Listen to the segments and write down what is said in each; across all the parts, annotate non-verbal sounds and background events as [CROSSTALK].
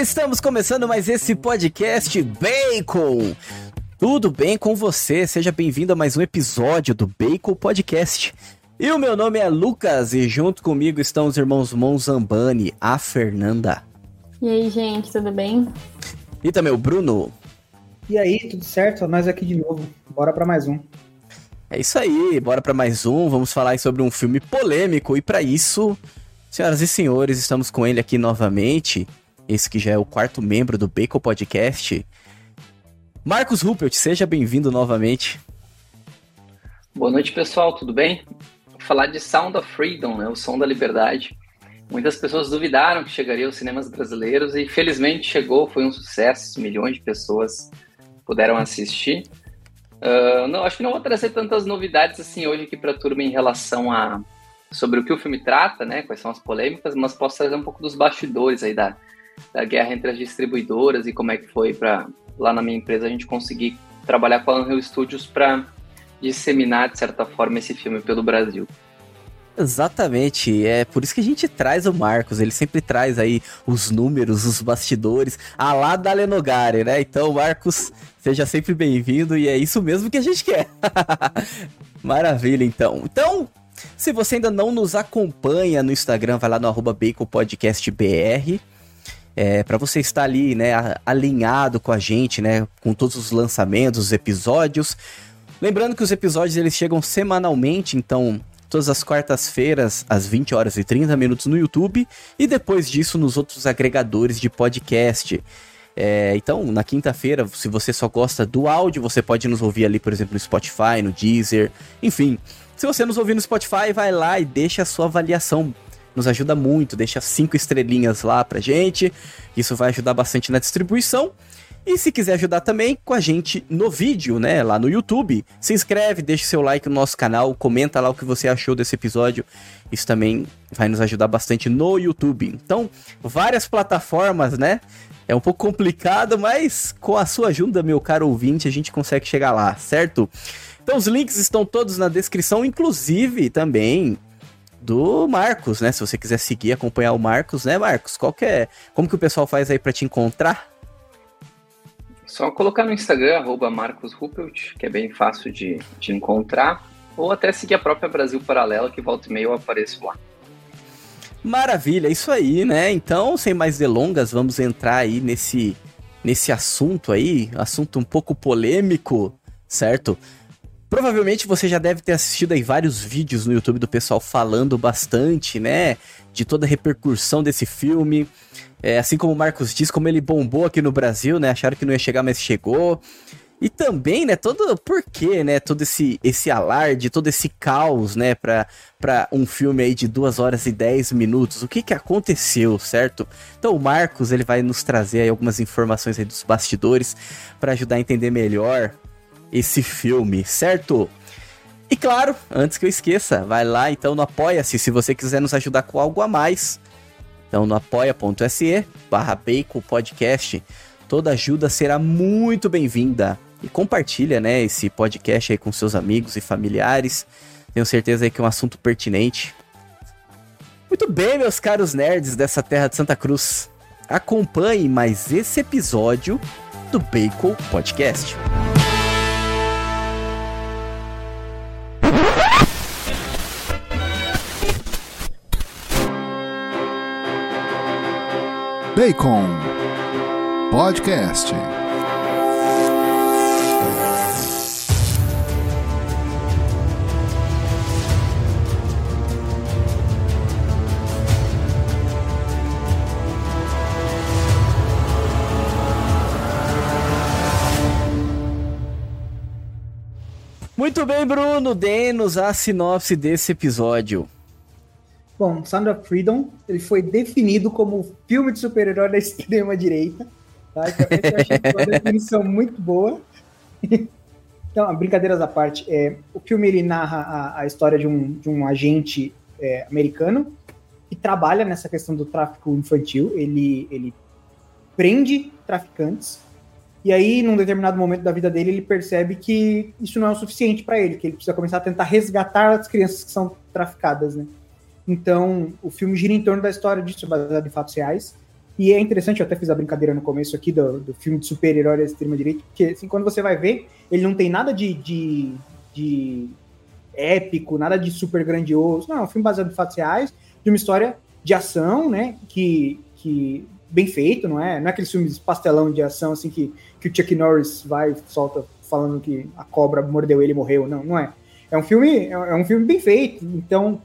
Estamos começando mais esse podcast Bacon. Tudo bem com você? Seja bem-vindo a mais um episódio do Bacon Podcast. E o meu nome é Lucas e junto comigo estão os irmãos Monzambani, a Fernanda. E aí, gente, tudo bem? E também o Bruno. E aí, tudo certo? Nós aqui de novo. Bora para mais um. É isso aí, bora para mais um. Vamos falar sobre um filme polêmico e para isso, senhoras e senhores, estamos com ele aqui novamente esse que já é o quarto membro do Bacon Podcast. Marcos Ruppelt, seja bem-vindo novamente. Boa noite, pessoal, tudo bem? Falar de Sound of Freedom, né, o som da liberdade. Muitas pessoas duvidaram que chegaria aos cinemas brasileiros e felizmente chegou, foi um sucesso, milhões de pessoas puderam assistir. Uh, não, acho que não vou trazer tantas novidades assim hoje aqui para a turma em relação a sobre o que o filme trata, né, quais são as polêmicas, mas posso trazer um pouco dos bastidores aí da, da guerra entre as distribuidoras e como é que foi para lá na minha empresa a gente conseguir trabalhar com a Unreal Studios para disseminar de certa forma esse filme pelo Brasil. Exatamente, é por isso que a gente traz o Marcos, ele sempre traz aí os números, os bastidores, a lá da Lenogari, né? Então, Marcos, seja sempre bem-vindo e é isso mesmo que a gente quer. [LAUGHS] Maravilha, então. Então, se você ainda não nos acompanha no Instagram, vai lá no arroba baconpodcastbr é, para você estar ali, né, alinhado com a gente, né, com todos os lançamentos, os episódios. Lembrando que os episódios eles chegam semanalmente, então todas as quartas-feiras às 20 horas e 30 minutos no YouTube e depois disso nos outros agregadores de podcast. É, então, na quinta-feira, se você só gosta do áudio, você pode nos ouvir ali, por exemplo, no Spotify, no Deezer, enfim. Se você nos ouvir no Spotify, vai lá e deixa a sua avaliação nos ajuda muito, deixa cinco estrelinhas lá pra gente, isso vai ajudar bastante na distribuição. E se quiser ajudar também com a gente no vídeo, né, lá no YouTube, se inscreve, deixa seu like no nosso canal, comenta lá o que você achou desse episódio. Isso também vai nos ajudar bastante no YouTube. Então, várias plataformas, né? É um pouco complicado, mas com a sua ajuda, meu caro ouvinte, a gente consegue chegar lá, certo? Então, os links estão todos na descrição, inclusive também do Marcos, né? Se você quiser seguir, acompanhar o Marcos, né, Marcos? Qual é? Como que o pessoal faz aí para te encontrar? Só colocar no Instagram, arroba Marcos Ruppelt, que é bem fácil de, de encontrar, ou até seguir a própria Brasil Paralela, que volta e meia eu apareço lá. Maravilha, isso aí, né? Então, sem mais delongas, vamos entrar aí nesse, nesse assunto aí, assunto um pouco polêmico, certo? Provavelmente você já deve ter assistido aí vários vídeos no YouTube do pessoal falando bastante, né? De toda a repercussão desse filme. É, assim como o Marcos diz, como ele bombou aqui no Brasil, né? Acharam que não ia chegar, mas chegou. E também, né, todo por quê, né, todo esse, esse alarde, todo esse caos, né, pra, pra um filme aí de 2 horas e 10 minutos. O que que aconteceu, certo? Então o Marcos, ele vai nos trazer aí algumas informações aí dos bastidores para ajudar a entender melhor esse filme, certo? E claro, antes que eu esqueça, vai lá então no Apoia-se se você quiser nos ajudar com algo a mais. Então no apoia.se barra Podcast. Toda ajuda será muito bem-vinda. E compartilha, né, esse podcast aí com seus amigos e familiares. Tenho certeza aí que é um assunto pertinente. Muito bem, meus caros nerds dessa terra de Santa Cruz. Acompanhe mais esse episódio do Bacon Podcast. Bacon Podcast. Muito bem, Bruno, dê-nos a sinopse desse episódio. Bom, Sound of Freedom, ele foi definido como filme de super-herói da [LAUGHS] extrema-direita. Tá? Então, eu achei uma definição muito boa. [LAUGHS] Então, brincadeiras à parte, é, o filme ele narra a, a, história de um, de um agente é, americano que trabalha nessa questão do tráfico infantil. Ele, ele prende traficantes e aí, num determinado momento da vida dele, ele percebe que isso não é o suficiente para ele, que ele precisa começar a tentar resgatar as crianças que são traficadas, né? Então, o filme gira em torno da história disso, baseado em fatos reais. E é interessante, eu até fiz a brincadeira no começo aqui do, do filme de super-herói da extrema-direita, porque assim, quando você vai ver, ele não tem nada de, de, de épico, nada de super grandioso. Não, é um filme baseado em fatos reais, de uma história de ação, né? Que, que bem feito, não é? Não é aqueles filmes pastelão de ação assim que, que o Chuck Norris vai solta falando que a cobra mordeu ele e morreu. Não, não é. É um filme, é um filme bem feito. Então,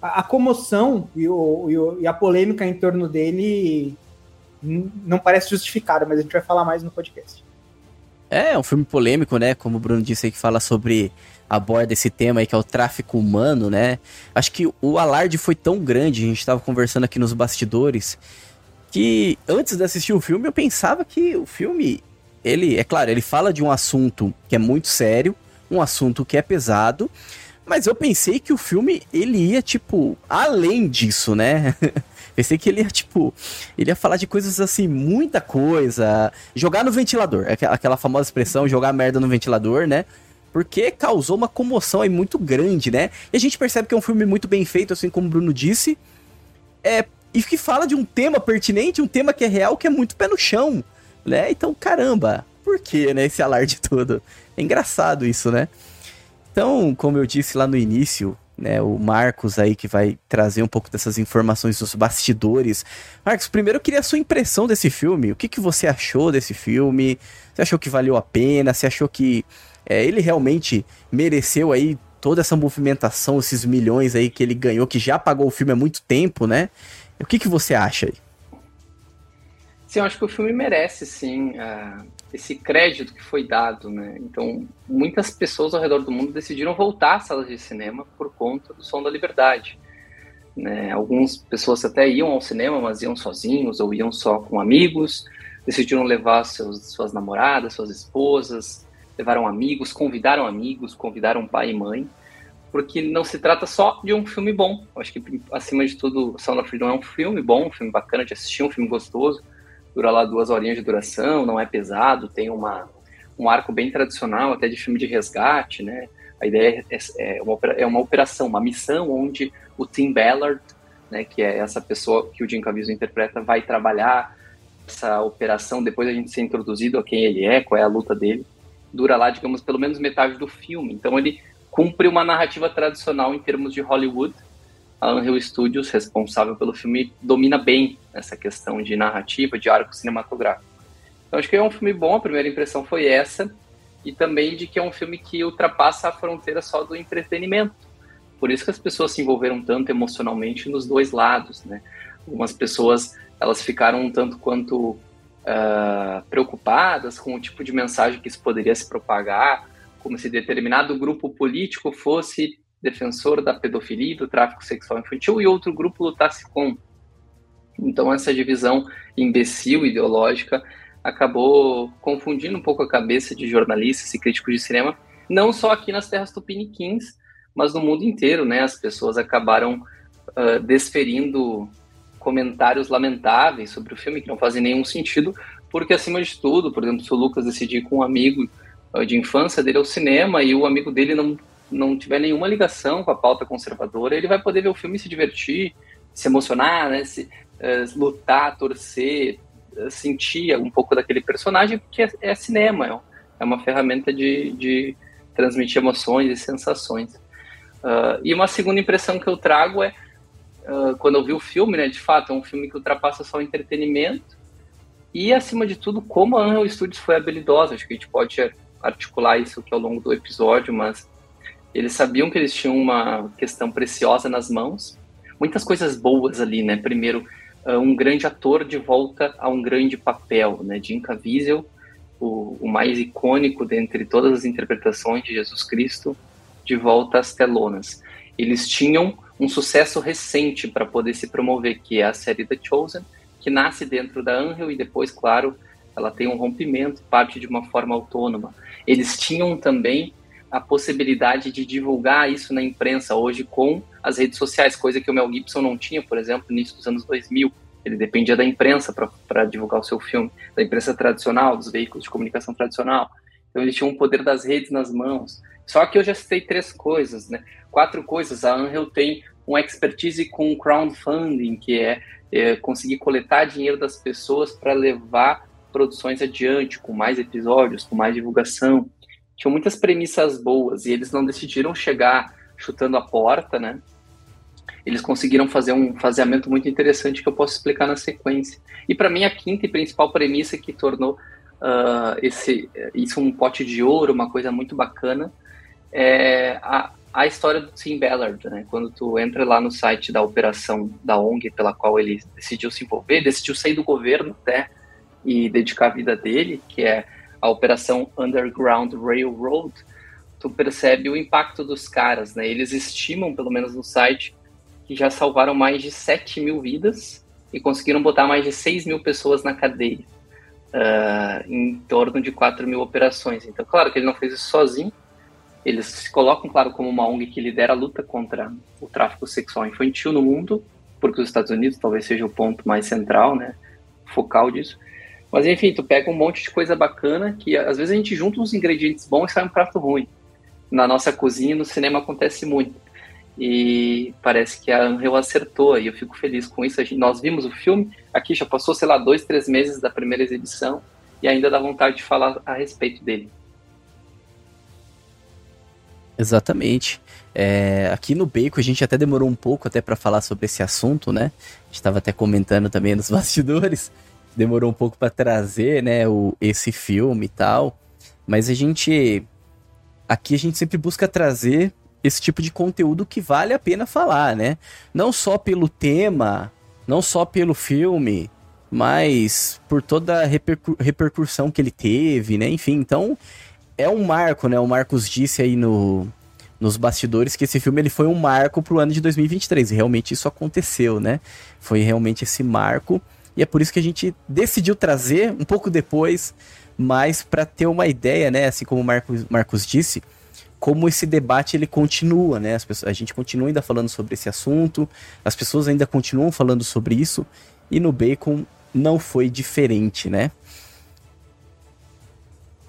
a, comoção e, o, e, o, e, a polêmica em torno dele não parece justificada, mas a gente vai falar mais no podcast. É, é um filme polêmico, né? Como o Bruno disse aí, que fala sobre aborda esse tema aí que é o tráfico humano, né? Acho que o alarde foi tão grande, a gente estava conversando aqui nos bastidores, que antes de assistir o filme eu pensava que o filme, ele, é claro, ele fala de um assunto que é muito sério, um assunto que é pesado, mas eu pensei que o filme ele ia tipo além disso, né? [LAUGHS] pensei que ele ia tipo, ele ia falar de coisas assim, muita coisa, jogar no ventilador, aquela famosa expressão jogar merda no ventilador, né? Porque causou uma comoção aí muito grande, né? E a gente percebe que é um filme muito bem feito, assim como o Bruno disse. É, e que fala de um tema pertinente, um tema que é real, que é muito pé no chão, né? Então, caramba, por que, né, esse alarde [LAUGHS] todo? É engraçado isso, né? Então, como eu disse lá no início, né, o Marcos aí que vai trazer um pouco dessas informações dos bastidores. Marcos, primeiro eu queria a sua impressão desse filme. O que, que você achou desse filme? Você achou que valeu a pena? Você achou que é, ele realmente mereceu aí toda essa movimentação, esses milhões aí que ele ganhou, que já pagou o filme há muito tempo, né? O que, que você acha aí? Sim, eu acho que o filme merece, sim, uh, esse crédito que foi dado, né? Então, muitas pessoas ao redor do mundo decidiram voltar às salas de cinema por conta do Som da Liberdade. Né? Algumas pessoas até iam ao cinema, mas iam sozinhos ou iam só com amigos, decidiram levar seus, suas namoradas, suas esposas, levaram amigos, convidaram amigos, convidaram pai e mãe porque não se trata só de um filme bom. Eu acho que, acima de tudo, Sound of Freedom é um filme bom, um filme bacana de assistir, um filme gostoso. Dura lá duas horinhas de duração, não é pesado, tem uma, um arco bem tradicional, até de filme de resgate, né? A ideia é, é, uma, é uma operação, uma missão onde o Tim Ballard, né, que é essa pessoa que o Jim Caviezel interpreta, vai trabalhar essa operação, depois a gente ser introduzido a quem ele é, qual é a luta dele. Dura lá, digamos, pelo menos metade do filme. Então ele cumpre uma narrativa tradicional em termos de Hollywood. A Unreal Studios, responsável pelo filme, domina bem essa questão de narrativa, de arco cinematográfico. Então acho que é um filme bom, a primeira impressão foi essa, e também de que é um filme que ultrapassa a fronteira só do entretenimento. Por isso que as pessoas se envolveram tanto emocionalmente nos dois lados, né? Algumas pessoas elas ficaram um tanto quanto uh, preocupadas com o tipo de mensagem que isso poderia se propagar, como se determinado grupo político fosse defensor da pedofilia e do tráfico sexual infantil e outro grupo lutasse com. Então essa divisão imbecil ideológica acabou confundindo um pouco a cabeça de jornalistas e críticos de cinema, não só aqui nas terras tupiniquins, mas no mundo inteiro, né? As pessoas acabaram uh, desferindo comentários lamentáveis sobre o filme que não fazem nenhum sentido, porque acima de tudo, por exemplo, se o Lucas decidir com um amigo de infância dele ao cinema e o amigo dele não, não tiver nenhuma ligação com a pauta conservadora, ele vai poder ver o filme se divertir, se emocionar, né? se, uh, lutar, torcer, uh, sentir um pouco daquele personagem, porque é, é cinema, é uma ferramenta de, de transmitir emoções e sensações. Uh, e uma segunda impressão que eu trago é, quando eu vi o filme, né, de fato, é um filme que ultrapassa só o entretenimento, e, acima de tudo, como a Unreal Studios foi habilidosa. Acho que a gente pode articular isso aqui ao longo do episódio, mas eles sabiam que eles tinham uma questão preciosa nas mãos. Muitas coisas boas ali, né? Primeiro, ah, um grande ator de volta a um grande papel, né? Jim Caviezel, o, o mais icônico dentre todas as interpretações de Jesus Cristo, de volta às telonas. Eles tinham um sucesso recente para poder se promover, que é a série The Chosen, que nasce dentro da Unreal e depois, claro, ela tem um rompimento, parte de uma forma autônoma. Eles tinham também a possibilidade de divulgar isso na imprensa hoje com as redes sociais, coisa que o Mel Gibson não tinha, por exemplo, no início dos anos 2000. Ele dependia da imprensa para divulgar o seu filme, da imprensa tradicional, dos veículos de comunicação tradicional. Então ele tinha um poder das redes nas mãos. Só que eu já citei três coisas, né? Quatro coisas. A Angel tem uma expertise com crowdfunding, que é, é conseguir coletar dinheiro das pessoas para levar produções adiante, com mais episódios, com mais divulgação. Tinham muitas premissas boas e eles não decidiram chegar chutando a porta, né? Eles conseguiram fazer um faseamento muito interessante que eu posso explicar na sequência. E para mim a quinta e principal premissa que tornou uh, esse isso um pote de ouro, uma coisa muito bacana, é a, a história do Tim Ballard, né? Quando tu entra lá no site da operação da ONG pela qual ele decidiu se envolver, decidiu sair do governo até e dedicar a vida dele, que é a operação Underground Railroad, tu percebe o impacto dos caras, né? Eles estimam, pelo menos no site, que já salvaram mais de 7 mil vidas e conseguiram botar mais de 6 mil pessoas na cadeia, uh, em torno de 4 mil operações. Então, claro que ele não fez isso sozinho, eles se colocam, claro, como uma ONG que lidera a luta contra o tráfico sexual infantil no mundo, porque os Estados Unidos talvez seja o ponto mais central, né, focal disso. Mas enfim, tu pega um monte de coisa bacana que às vezes a gente junta uns ingredientes bons e sai um prato ruim. Na nossa cozinha, no cinema acontece muito. E parece que a Unreal acertou e eu fico feliz com isso. Gente, nós vimos o filme, aqui já passou, sei lá, dois, três meses da primeira exibição e ainda dá vontade de falar a respeito dele. Exatamente. É, aqui no Bacon a gente até demorou um pouco até para falar sobre esse assunto, né? A gente estava até comentando também nos bastidores. Demorou um pouco para trazer, né, o, esse filme e tal. Mas a gente aqui a gente sempre busca trazer esse tipo de conteúdo que vale a pena falar, né? Não só pelo tema, não só pelo filme, mas por toda a repercu repercussão que ele teve, né? Enfim, então é um marco, né? O Marcos disse aí no, nos bastidores que esse filme ele foi um marco pro ano de 2023. E realmente isso aconteceu, né? Foi realmente esse marco. E é por isso que a gente decidiu trazer um pouco depois, mas para ter uma ideia, né? Assim como o Marcos, Marcos disse, como esse debate ele continua, né? Pessoas, a gente continua ainda falando sobre esse assunto, as pessoas ainda continuam falando sobre isso, e no Bacon não foi diferente, né?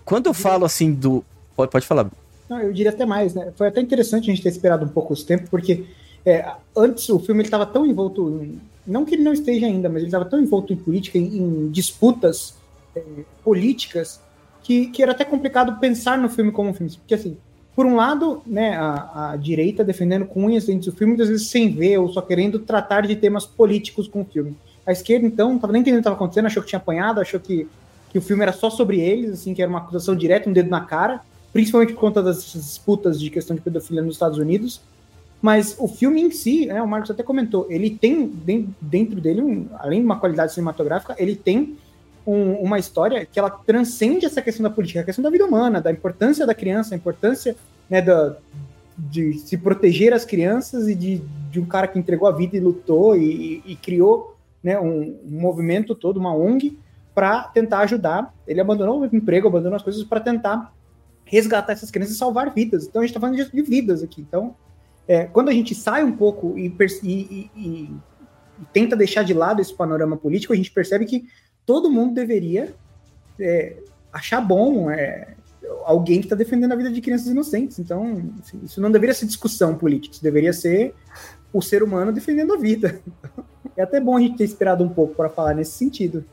Quando eu falo assim do. Pode, pode falar. Não, eu diria até mais, né? Foi até interessante a gente ter esperado um pouco esse tempo, porque é, antes o filme estava tão envolto. Em, não que ele não esteja ainda, mas ele estava tão envolto em política, em, em disputas é, políticas, que, que era até complicado pensar no filme como um filme. Porque, assim, por um lado, né, a, a direita defendendo com unhas dentro do filme, muitas vezes sem ver ou só querendo tratar de temas políticos com o filme. A esquerda, então, não estava nem entendendo o que estava acontecendo, achou que tinha apanhado, achou que que o filme era só sobre eles, assim, que era uma acusação direta, um dedo na cara, principalmente por conta das disputas de questão de pedofilia nos Estados Unidos. Mas o filme em si, né, o Marcos até comentou, ele tem dentro dele, um, além de uma qualidade cinematográfica, ele tem um, uma história que ela transcende essa questão da política, a questão da vida humana, da importância da criança, a importância né, da, de se proteger as crianças e de, de um cara que entregou a vida e lutou e, e, e criou né, um, um movimento todo, uma ONG, para tentar ajudar. Ele abandonou o emprego, abandonou as coisas para tentar resgatar essas crianças e salvar vidas. Então a gente está falando de, vidas aqui. Então, é, quando a gente sai um pouco e, e, e, e, tenta deixar de lado esse panorama político, a gente percebe que todo mundo deveria é, achar bom é, alguém que está defendendo a vida de crianças inocentes. Então, assim, isso não deveria ser discussão política, isso deveria ser o ser humano defendendo a vida. [LAUGHS] É até bom a gente ter esperado um pouco para falar nesse sentido.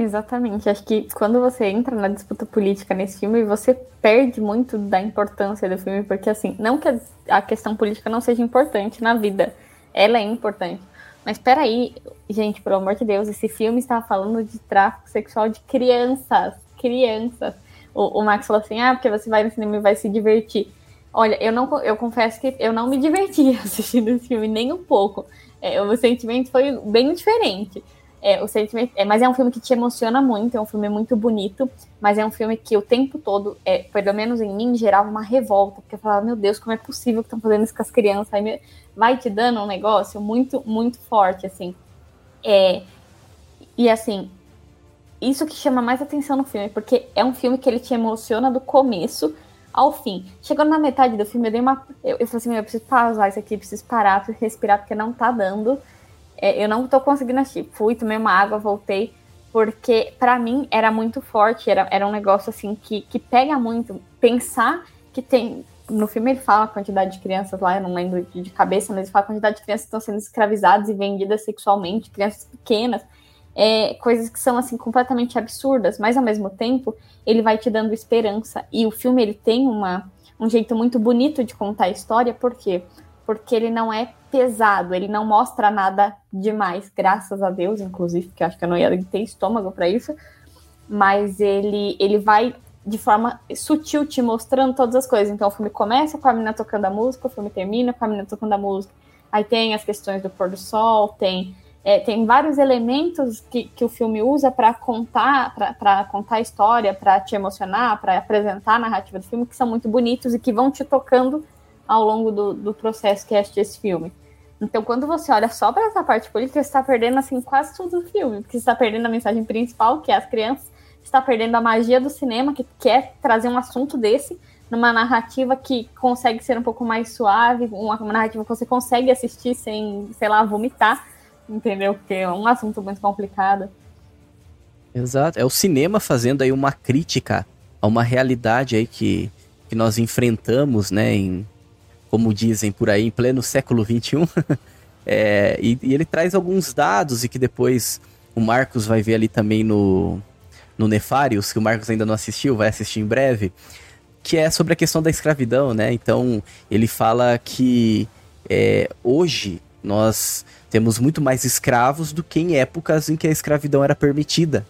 Exatamente. Acho que quando você entra na disputa política nesse filme, você perde muito da importância do filme, porque assim, não que a questão política não seja importante na vida, ela é importante. Mas peraí, gente, pelo amor de Deus, esse filme está falando de tráfico sexual de crianças. Crianças. O, o Max falou assim: ah, porque você vai no cinema e vai se divertir. Olha, eu não eu confesso que eu não me diverti [LAUGHS] assistindo esse filme nem um pouco. É, o sentimento foi bem diferente. É, o sentimento, é, mas é um filme que te emociona muito, é um filme muito bonito, mas é um filme que o tempo todo, é, pelo menos em mim, gerava uma revolta, porque eu falava, meu Deus, como é possível que estão fazendo isso com as crianças? Aí vai te dando um negócio muito, muito forte, assim. É, e assim, isso que chama mais atenção no filme, porque é um filme que ele te emociona do começo ao fim. Chegando na metade do filme, eu dei uma. Eu, eu falei assim: eu preciso pausar isso aqui, preciso parar, preciso respirar, porque não tá dando. É, eu não tô conseguindo assistir. Fui, tomei uma água, voltei. Porque para mim era muito forte, era, era um negócio assim que, que pega muito. Pensar que tem. No filme ele fala a quantidade de crianças lá, eu não lembro de, cabeça, mas ele fala a quantidade de crianças que estão sendo escravizadas e vendidas sexualmente, crianças pequenas é, coisas que são assim completamente absurdas, mas ao mesmo tempo ele vai te dando esperança. E o filme ele tem uma, um jeito muito bonito de contar a história, por quê? Porque ele não é pesado, ele não mostra nada demais, graças a Deus, inclusive, porque acho que eu não ia ter estômago para isso, mas ele, ele vai de forma sutil te mostrando todas as coisas. Então o filme começa com a menina tocando a música, o filme termina com a menina tocando a música. Aí tem as questões do pôr do sol, tem é, tem vários elementos que, que o filme usa para contar para contar a história, para te emocionar, para apresentar a narrativa do filme, que são muito bonitos e que vão te tocando ao longo do, do processo que é esse filme. Então, quando você olha só para essa parte política, você está perdendo assim quase tudo o filme, porque você está perdendo a mensagem principal, que é as crianças, está perdendo a magia do cinema, que quer trazer um assunto desse numa narrativa que consegue ser um pouco mais suave, uma, uma narrativa que você consegue assistir sem, sei lá, vomitar entendeu? Porque é um assunto muito complicado. Exato. É o cinema fazendo aí uma crítica a uma realidade aí que, que nós enfrentamos, né, em, como dizem por aí, em pleno século XXI. [LAUGHS] é, e, e, ele traz alguns dados e que depois o Marcos vai ver ali também no, no Nefarius, que o Marcos ainda não assistiu, vai assistir em breve, que é sobre a questão da escravidão, né? Então, ele fala que é, hoje nós temos muito mais escravos do que em épocas em que a escravidão era permitida.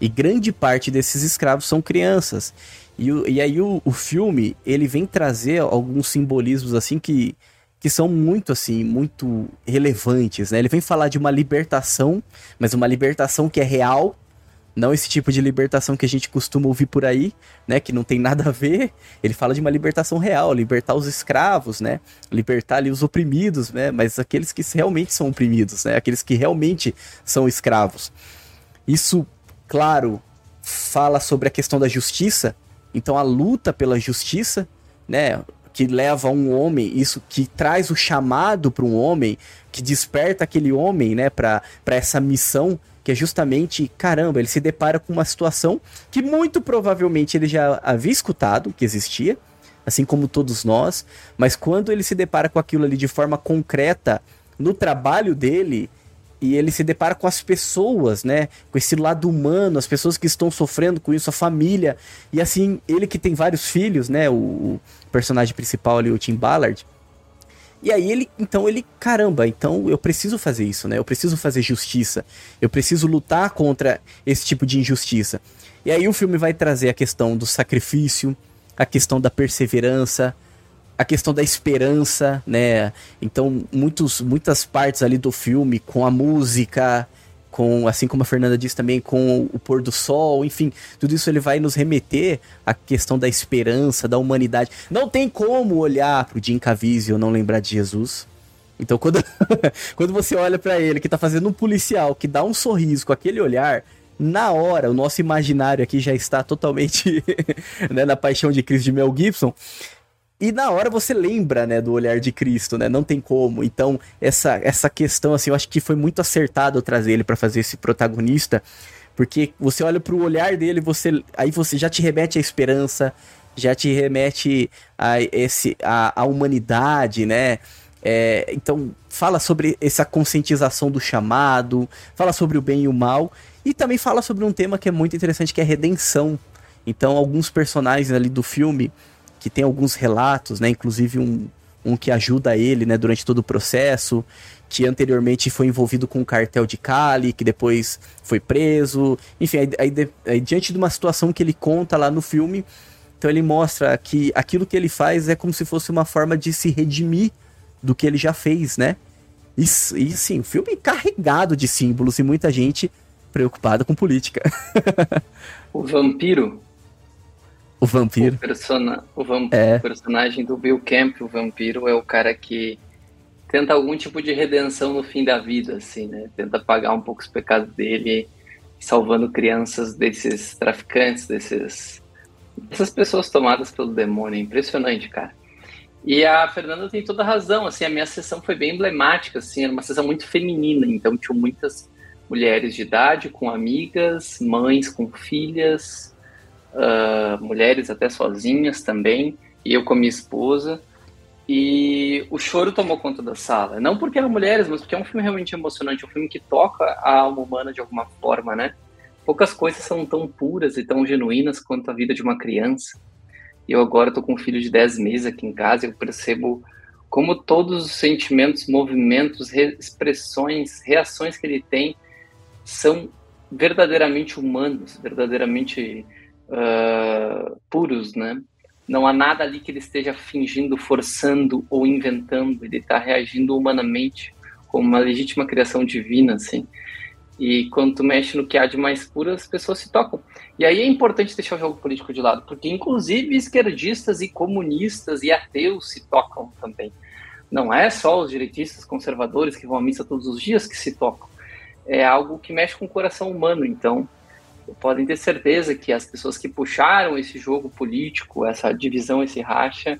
E grande parte desses escravos são crianças. E, e aí o, o filme, ele vem trazer alguns simbolismos assim que, que são muito assim, muito relevantes, né? Ele vem falar de uma libertação, mas uma libertação que é real, não esse tipo de libertação que a gente costuma ouvir por aí, né? Que não tem nada a ver. Ele fala de uma libertação real, libertar os escravos, né? Libertar ali os oprimidos, né? Mas aqueles que realmente são oprimidos, né? Aqueles que realmente são escravos. Isso, claro, fala sobre a questão da justiça. Então a luta pela justiça, né? Que leva um homem, isso que traz o chamado para um homem, que desperta aquele homem, né? Para essa missão que é justamente, caramba, ele se depara com uma situação que muito provavelmente ele já havia escutado que existia, assim como todos nós, mas quando ele se depara com aquilo ali de forma concreta no trabalho dele, e ele se depara com as pessoas, né? Com esse lado humano, as pessoas que estão sofrendo com isso, a família. E assim, ele que tem vários filhos, né? O, o personagem principal ali, o Tim Ballard, e aí ele, então ele, caramba, então eu preciso fazer isso, né? Eu preciso fazer justiça. Eu preciso lutar contra esse tipo de injustiça. E aí o filme vai trazer a questão do sacrifício, a questão da perseverança, a questão da esperança, né? Então, muitos, muitas partes ali do filme com a música, com, assim como a Fernanda disse também, com o pôr do sol, enfim, tudo isso ele vai nos remeter à questão da esperança, da humanidade. Não tem como olhar pro Jim Caviezel e não lembrar de Jesus. Então, quando, [LAUGHS] quando você olha para ele, que tá fazendo um policial, que dá um sorriso com aquele olhar, na hora, o nosso imaginário aqui já está totalmente [LAUGHS] né, na paixão de Cristo de Mel Gibson. E na hora você lembra, né, do olhar de Cristo, né? Não tem como. Então, essa, essa questão, assim, eu acho que foi muito acertado trazer ele para fazer esse protagonista, porque você olha para o olhar dele, você aí você já te remete à esperança, já te remete a esse a, a humanidade, né? É, então, fala sobre essa conscientização do chamado, fala sobre o bem e o mal, e também fala sobre um tema que é muito interessante, que é redenção. Então, alguns personagens ali do filme que tem alguns relatos, né? Inclusive um, um que ajuda ele, né, durante todo o processo, que anteriormente foi envolvido com o cartel de Cali, que depois foi preso. Enfim, aí, aí, aí, diante de uma situação que ele conta lá no filme, então ele mostra que aquilo que ele faz é como se fosse uma forma de se redimir do que ele já fez, né? E, e sim, o filme carregado de símbolos e muita gente preocupada com política. [LAUGHS] o vampiro o vampiro. O, persona, o, vamp, é. o personagem do Bill Camp, o vampiro, é o cara que tenta algum tipo de redenção no fim da vida, assim, né? Tenta pagar um pouco os pecados dele, salvando crianças desses traficantes, desses Essas pessoas tomadas pelo demônio, é impressionante, cara. E a Fernanda tem toda a razão, assim, a minha sessão foi bem emblemática, assim, era uma sessão muito feminina, então tinham muitas mulheres de idade com amigas, mães com filhas, uh, mulheres até sozinhas também, e eu com a minha esposa. E o choro tomou conta da sala. Não porque eram mulheres, mas porque é um filme realmente emocionante, um filme que toca a alma humana de alguma forma, né? Poucas coisas são tão puras e tão genuínas quanto a vida de uma criança. Eu agora estou com um filho de 10 meses aqui em casa eu percebo como todos os sentimentos, movimentos, expressões, reações que ele tem são verdadeiramente humanos, verdadeiramente uh, puros, né? Não há nada ali que ele esteja fingindo, forçando ou inventando. Ele está reagindo humanamente, como uma legítima criação divina, assim. E quando tu mexe no que há de mais puro, as pessoas se tocam. E aí é importante deixar o jogo político de lado, porque inclusive esquerdistas e comunistas e ateus se tocam também. Não é só os direitistas conservadores que vão à missa todos os dias que se tocam é algo que mexe com o coração humano. Então, podem ter certeza que as pessoas que puxaram esse jogo político, essa divisão, esse racha,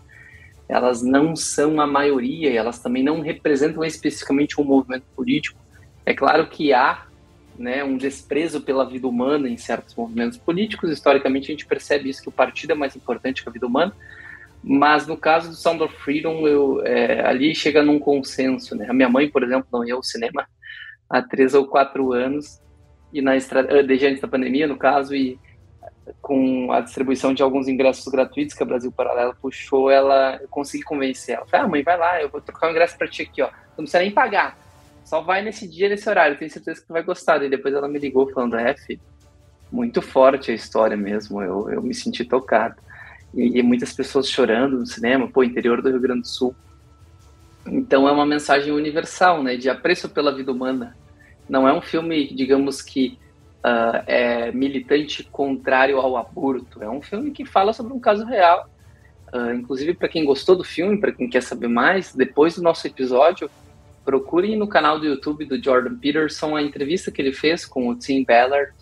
elas não são a maioria, e elas também não representam especificamente um movimento político. É claro que há né, um desprezo pela vida humana em certos movimentos políticos. Historicamente, a gente percebe isso que o partido é mais importante que a vida humana. Mas no caso do Sound of Freedom, eu, é, ali chega num consenso. Né? A minha mãe, por exemplo, não ia ao cinema há três ou quatro anos, e na eh, desde antes da pandemia, no caso, e com a distribuição de alguns ingressos gratuitos que a Brasil Paralelo puxou, ela eu consegui convencer ela. Falei, ah, mãe, vai lá, eu vou trocar um ingresso para ti aqui, ó. Não precisa nem pagar. Só vai nesse dia, nesse horário. Tenho certeza que vai gostar. E depois ela me ligou falando, é, muito forte a história mesmo. Eu, eu me senti tocado. E, e muitas pessoas chorando no cinema, pô, interior do Rio Grande do Sul. Então é uma mensagem universal, né, de apreço pela vida humana. Não é um filme, digamos que uh, é militante contrário ao aborto. É um filme que fala sobre um caso real. Uh, inclusive para quem gostou do filme, para quem quer saber mais, depois do nosso episódio, procurem no canal do YouTube do Jordan Peterson a entrevista que ele fez com o Tim Ballard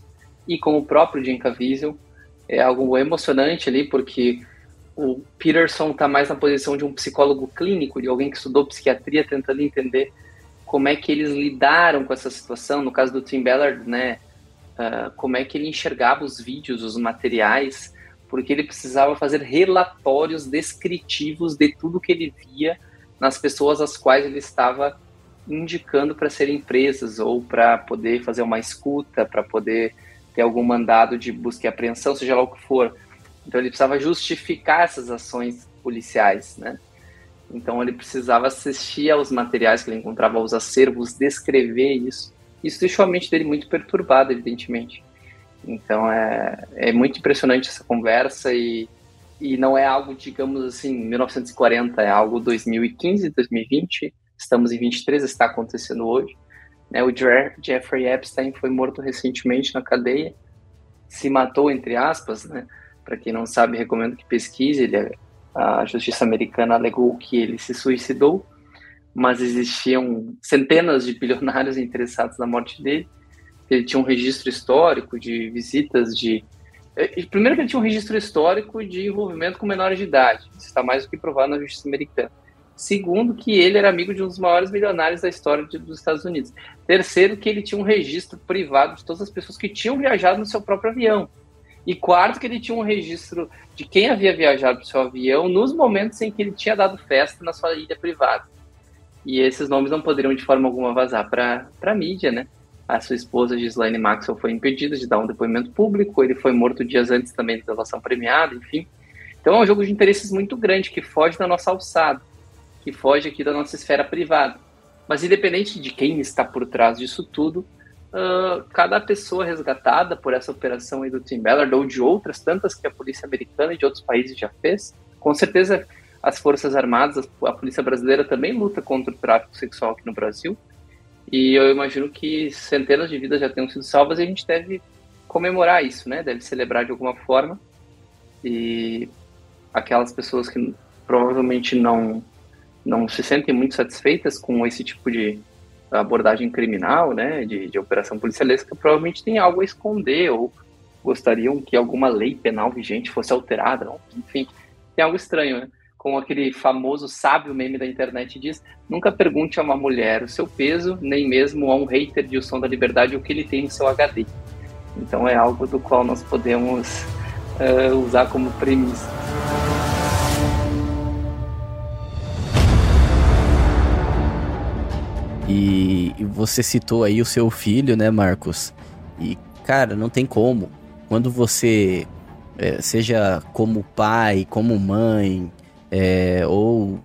e com o próprio Jim Caviezel. É algo emocionante ali, porque o Peterson está mais na posição de um psicólogo clínico, de alguém que estudou psiquiatria, tentando entender como é que eles lidaram com essa situação. No caso do Tim Ballard, né, uh, como é que ele enxergava os vídeos, os materiais, porque ele precisava fazer relatórios descritivos de tudo que ele via nas pessoas às quais ele estava indicando para serem presas ou para poder fazer uma escuta, para poder ter algum mandado de busca e apreensão, seja lá o que for então ele precisava justificar essas ações policiais, né? Então ele precisava assistir aos materiais que ele encontrava, aos acervos, descrever isso. Isso deixou a mente dele muito perturbada, evidentemente. Então é, é muito impressionante essa conversa e, e não é algo, digamos assim, 1940, é algo 2015, 2020. Estamos em 23, está acontecendo hoje. Né? O Jeffrey Epstein foi morto recentemente na cadeia, se matou, entre aspas, né? Para quem não sabe, recomendo que pesquise. Ele, a justiça americana alegou que ele se suicidou, mas existiam centenas de bilionários interessados na morte dele. Ele tinha um registro histórico de visitas de. Primeiro, que ele tinha um registro histórico de envolvimento com menores de idade. Isso está mais do que provado na justiça americana. Segundo, que ele era amigo de um dos maiores milionários da história de, dos Estados Unidos. Terceiro, que ele tinha um registro privado de todas as pessoas que tinham viajado no seu próprio avião. E quarto, que ele tinha um registro de quem havia viajado para o seu avião nos momentos em que ele tinha dado festa na sua ilha privada. E esses nomes não poderiam de forma alguma vazar para a mídia, né? A sua esposa, Gislaine Maxwell, foi impedida de dar um depoimento público, ele foi morto dias antes também da delação premiada, enfim. Então é um jogo de interesses muito grande, que foge da nossa alçada, que foge aqui da nossa esfera privada. Mas independente de quem está por trás disso tudo, uh, cada pessoa resgatada por essa operação aí do Tim Ballard ou de outras tantas que a polícia americana e de outros países já fez, com certeza as Forças Armadas, a polícia brasileira também luta contra o tráfico sexual aqui no Brasil. E eu imagino que centenas de vidas já tenham sido salvas e a gente deve comemorar isso, né? Deve celebrar de alguma forma. E aquelas pessoas que provavelmente não não se sentem muito satisfeitas com esse tipo de, abordagem criminal, né, de, de operação policialesca, provavelmente tem algo a esconder ou gostariam que alguma lei penal vigente fosse alterada, não? enfim, tem algo estranho, né? Como aquele famoso sábio meme da internet diz, nunca pergunte a uma mulher o seu peso, nem mesmo a um hater de O Som da Liberdade o que ele tem no seu HD. Então é algo do qual nós podemos uh, usar como premissa. E, você citou aí o seu filho, né, Marcos? E, cara, não tem como. Quando você, é, seja como pai, como mãe, é, ou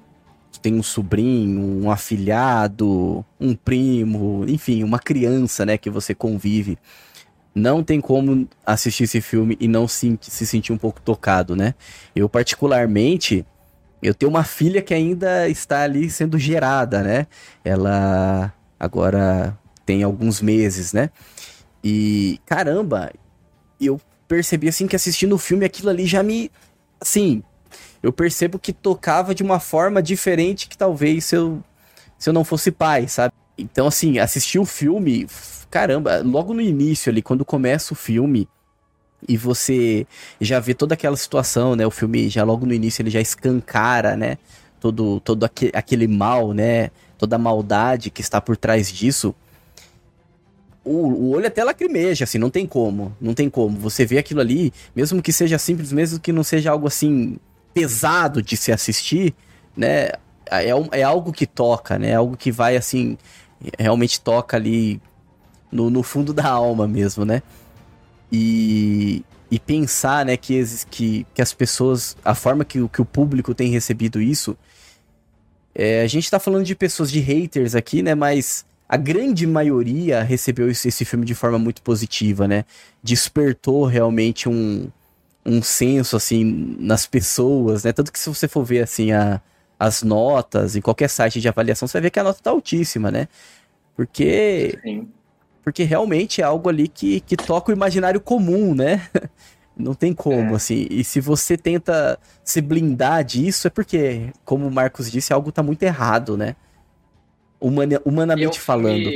tem um sobrinho, um afilhado, um primo, enfim, uma criança, né, que você convive. Não tem como assistir esse filme e não se, se sentir um pouco tocado, né? Eu, particularmente, eu tenho uma filha que ainda está ali sendo gerada, né? Ela agora tem alguns meses, né? E, caramba, eu percebi, assim, que assistindo o filme, aquilo ali já me... Assim, eu percebo que tocava de uma forma diferente que talvez se eu, se eu não fosse pai, sabe? Então, assim, assistir o filme, caramba, logo no início ali, quando começa o filme e você já vê toda aquela situação, né? O filme já logo no início ele já escancara, né? Todo, todo aquele, aquele mal, né? Toda a maldade que está por trás disso. O, o, olho até lacrimeja, assim, não tem como. Não tem como. Você vê aquilo ali, mesmo que seja simples, mesmo que não seja algo assim pesado de se assistir, né? É, é algo que toca, né? É algo que vai assim, realmente toca ali no, no fundo da alma mesmo, né? E, e pensar, né, que, que, que as pessoas, a forma que, que o público tem recebido isso, é, a gente tá falando de pessoas, de haters aqui, né, mas a grande maioria recebeu esse, filme de forma muito positiva, né? Despertou realmente um, um senso, assim, nas pessoas, né? Tanto que se você for ver, assim, a, as notas em qualquer site de avaliação, você vai ver que a nota tá altíssima, né? Porque... Sim. Porque realmente é algo ali que, que toca o imaginário comum, né? [LAUGHS] Não tem como, é. assim. E se você tenta se blindar disso, é porque, como o Marcos disse, algo tá muito errado, né? Humana, humanamente falando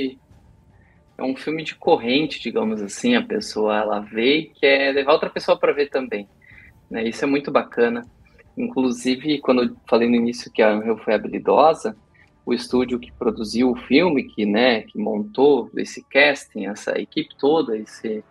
é um filme de corrente, digamos assim, a pessoa ela vê e quer levar outra pessoa para ver também. Né? Isso é muito bacana. Inclusive, quando eu falei no início que a Unreal foi habilidosa, o estúdio que produziu o filme, que, né, que montou esse casting, essa equipe toda, esse,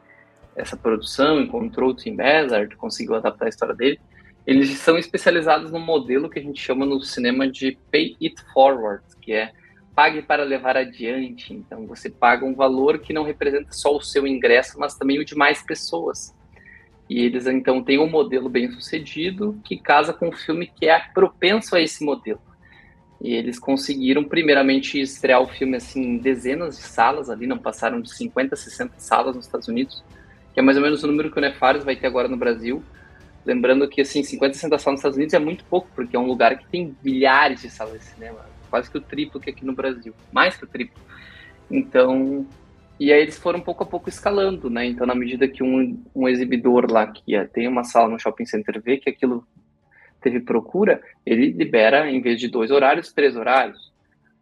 essa produção, encontrou o Tim Ballard, conseguiu adaptar a história dele, eles são especializados no modelo que a gente chama no cinema de Pay It Forward, que é pague para levar adiante. Então, você paga um valor que não representa só o seu ingresso, mas também o de mais pessoas. E eles, então, têm um modelo bem sucedido que casa com um filme que é propenso a esse modelo. E eles conseguiram, primeiramente, estrear o filme assim, em dezenas de salas ali, não passaram de 50, 60 salas nos Estados Unidos, que é mais ou menos o número que o Nefares vai ter agora no Brasil. Lembrando que, assim, 50, 60 salas nos Estados Unidos é muito pouco, porque é um lugar que tem milhares de salas de cinema quase que o triplo que aqui no Brasil, mais que o triplo. Então, e aí eles foram pouco a pouco escalando, né? Então, na medida que um, um exibidor lá que ia ter uma sala no shopping center vê que aquilo teve procura, ele libera, em vez de dois horários, três horários.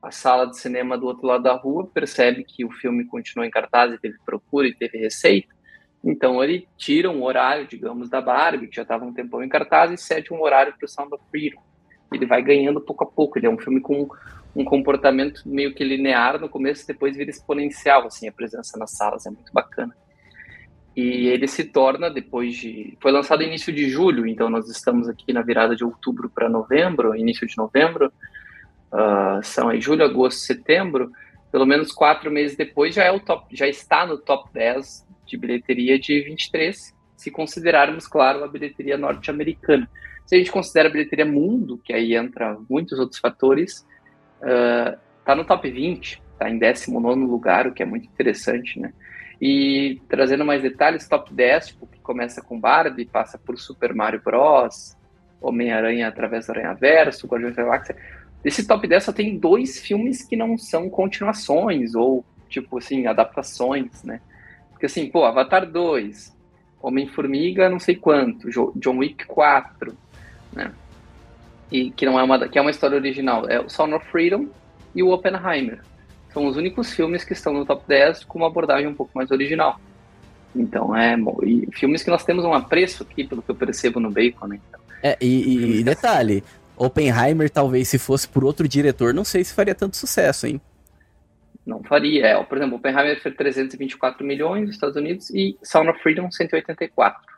A sala de cinema do outro lado da rua percebe que o filme continuou em cartaz e teve procura e teve receita, então ele tira um horário, digamos, da Barbie, que já estava um tempão em cartaz, e cede um horário para o Sound of Freedom ele vai ganhando pouco a pouco. Ele é um filme com um comportamento meio que linear no começo, depois vira exponencial, assim, a presença nas salas é muito bacana. E ele se torna depois de. Foi lançado início de julho, então nós estamos aqui na virada de outubro para novembro, início de novembro. Uh, são aí julho, agosto, setembro. Pelo menos quatro meses depois já é o top, já está no top 10 de bilheteria de 23, se considerarmos, claro, a bilheteria norte-americana. Se a gente considera a bilheteria mundo, que aí entra muitos outros fatores, uh, tá no top 20, tá em 19 lugar, o que é muito interessante, né? E trazendo mais detalhes, top 10, tipo, que começa com Barbie, passa por Super Mario Bros., Homem-Aranha através do Aranha-Verso, Guardiões da Galáxia. Esse top 10 só tem dois filmes que não são continuações, ou, tipo assim, adaptações, né? Porque assim, pô, Avatar 2, Homem-Formiga não sei quanto, John Wick 4, né? E que não é uma que é uma história original, é o Sound of Freedom e o Oppenheimer. São os únicos filmes que estão no top 10 com uma abordagem um pouco mais original. Então é e filmes que nós temos um apreço aqui, pelo que eu percebo no Bacon, né? Então, é, e, e detalhe, Oppenheimer, talvez, se fosse por outro diretor, não sei se faria tanto sucesso, hein? Não faria. É, por exemplo, Oppenheimer fez 324 milhões nos Estados Unidos e Sound of Freedom 184.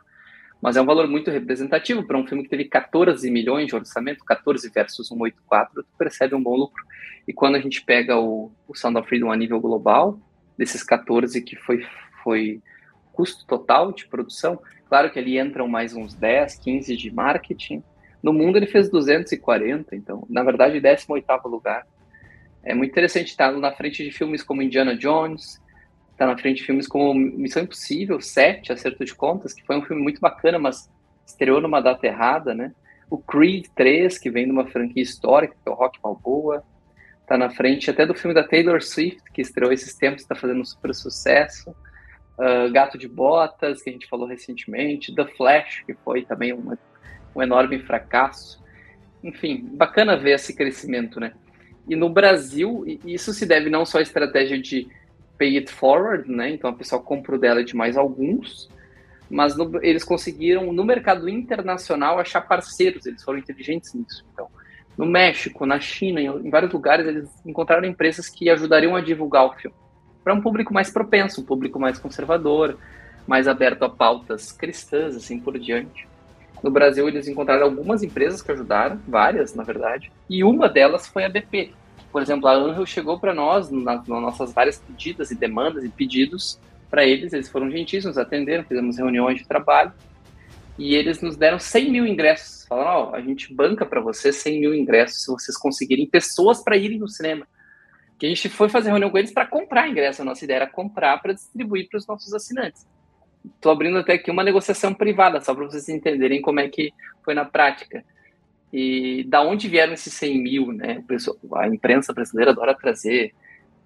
Mas é um valor muito representativo para um filme que teve 14 milhões de orçamento, 14 versus 184, tu percebe um bom lucro. E quando a gente pega o, o Sound of Freedom a nível global, desses 14 que foi, foi custo total de produção, claro que ali entram mais uns 10, 15 de marketing. No mundo ele fez 240, então, na verdade, 18º lugar. É muito interessante estar na frente de filmes como Indiana Jones, tá na frente de filmes como Missão Impossível 7, Acerto de Contas, que foi um filme muito bacana, mas estreou numa data errada, né? O Creed 3, que vem de uma franquia histórica, que é o Rock Balboa, tá na frente até do filme da Taylor Swift, que estreou esses tempos, está fazendo um super sucesso. Uh, Gato de Botas, que a gente falou recentemente, The Flash, que foi também um, um enorme fracasso. Enfim, bacana ver esse crescimento, né? E no Brasil, isso se deve não só à estratégia de pay it forward, né? Então a pessoa compra o dela de mais alguns, mas no, eles conseguiram no mercado internacional achar parceiros, eles foram inteligentes nisso. Então, no México, na China, em, em vários lugares eles encontraram empresas que ajudariam a divulgar o filme para um público mais propenso, um público mais conservador, mais aberto a pautas cristãs, assim por diante. No Brasil, eles encontraram algumas empresas que ajudaram, várias, na verdade, e uma delas foi a BP, por exemplo, a Anhel chegou para nós, nas, nas nossas várias pedidas e demandas e pedidos para eles, eles foram gentis, nos atenderam, fizemos reuniões de trabalho, e eles nos deram 100 mil ingressos. Falaram, ó, oh, a gente banca para vocês 100 mil ingressos se vocês conseguirem pessoas para irem no cinema. Que a gente foi fazer reunião com eles para comprar ingresso. A nossa ideia era comprar para distribuir para os nossos assinantes. Estou abrindo até aqui uma negociação privada, só para vocês entenderem como é que foi na prática. E da onde vieram esses 100 mil, né? A imprensa brasileira adora trazer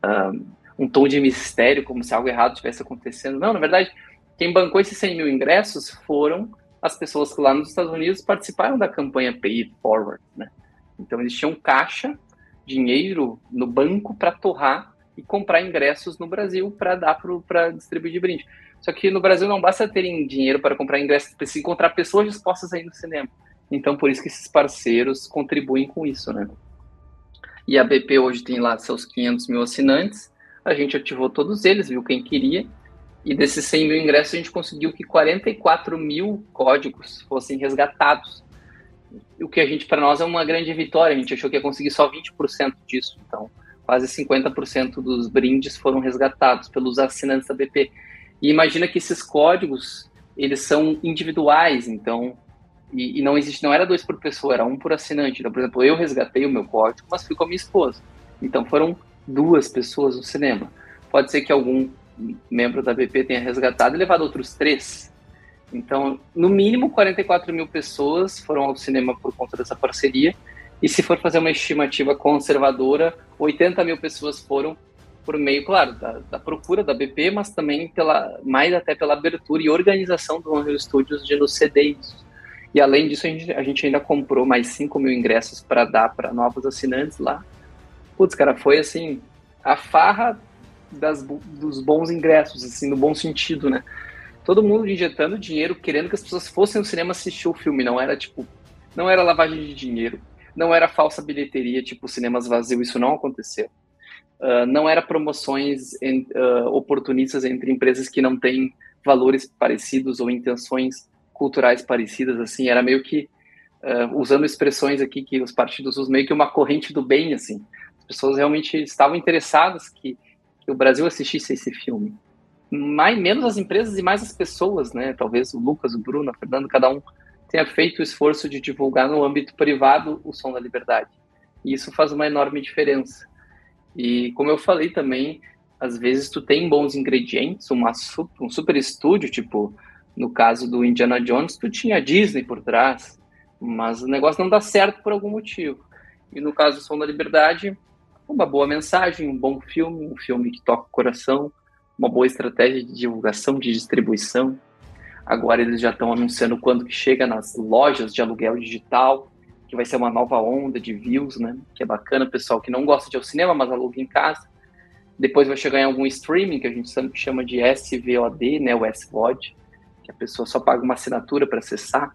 um, um tom de mistério, como se algo errado estivesse acontecendo. Não, na verdade, quem bancou esses 100 mil ingressos foram as pessoas que lá nos Estados Unidos participaram da campanha Pay Forward, né? Então eles tinham caixa, dinheiro no banco para torrar e comprar ingressos no Brasil para dar para distribuir de brinde. Só que no Brasil não basta terem dinheiro para comprar ingressos, precisa encontrar pessoas dispostas a ir no cinema. Então, por isso que esses parceiros contribuem com isso, né? E a BP hoje tem lá seus 500 mil assinantes, a gente ativou todos eles, viu quem queria, e desses 100 mil ingressos a gente conseguiu que 44 mil códigos fossem resgatados. O que a gente, para nós, é uma grande vitória. A gente achou que ia conseguir só 20% disso. Então, quase 50% dos brindes foram resgatados pelos assinantes da BP. E imagina que esses códigos, eles são individuais. Então, e, e, não existe, não era dois por pessoa, era um por assinante. Então, por exemplo, eu resgatei o meu código, mas fui com a minha esposa. Então foram duas pessoas no cinema. Pode ser que algum membro da BP tenha resgatado e levado outros três. Então, no mínimo 44 mil pessoas foram ao cinema por conta dessa parceria. E se for fazer uma estimativa conservadora, 80 mil pessoas foram por meio, claro, da, da, procura da BP, mas também pela mais até pela abertura e organização do Unreal Studios de nos ceder isso. E além disso, a gente, a gente ainda comprou mais 5 mil ingressos para dar para novos assinantes lá. Putz, cara, foi assim, a farra das, dos bons ingressos, assim, no bom sentido, né? Todo mundo injetando dinheiro, querendo que as pessoas fossem no cinema assistir o filme. Não era tipo, não era lavagem de dinheiro, não era falsa bilheteria, tipo cinemas vazios, isso não aconteceu. Uh, não era promoções uh, oportunistas entre empresas que não têm valores parecidos ou intenções culturais parecidas, assim, era meio que, uh, usando expressões aqui que os partidos usam, meio que uma corrente do bem, assim. As pessoas realmente estavam interessadas que, que o Brasil assistisse esse filme. Mais, menos as empresas e mais as pessoas, né? Talvez o Lucas, o Bruno, a Fernando, cada um tenha feito o esforço de divulgar no âmbito privado o som da liberdade. E isso faz uma enorme diferença. E como eu falei também, às vezes tu tem bons ingredientes, uma, um super estúdio, tipo no caso do Indiana Jones, tu tinha a Disney por trás, mas o negócio não dá certo por algum motivo. E no caso do Som da Liberdade, uma boa mensagem, um bom filme, um filme que toca o coração, uma boa estratégia de divulgação, de distribuição. Agora eles já estão anunciando quando que chega nas lojas de aluguel digital, que vai ser uma nova onda de views, né? Que é bacana, pessoal que não gosta de ir ao cinema, mas aluga em casa. Depois vai chegar em algum streaming, que a gente chama de SVOD, né, o SVOD, a pessoa só paga uma assinatura para acessar.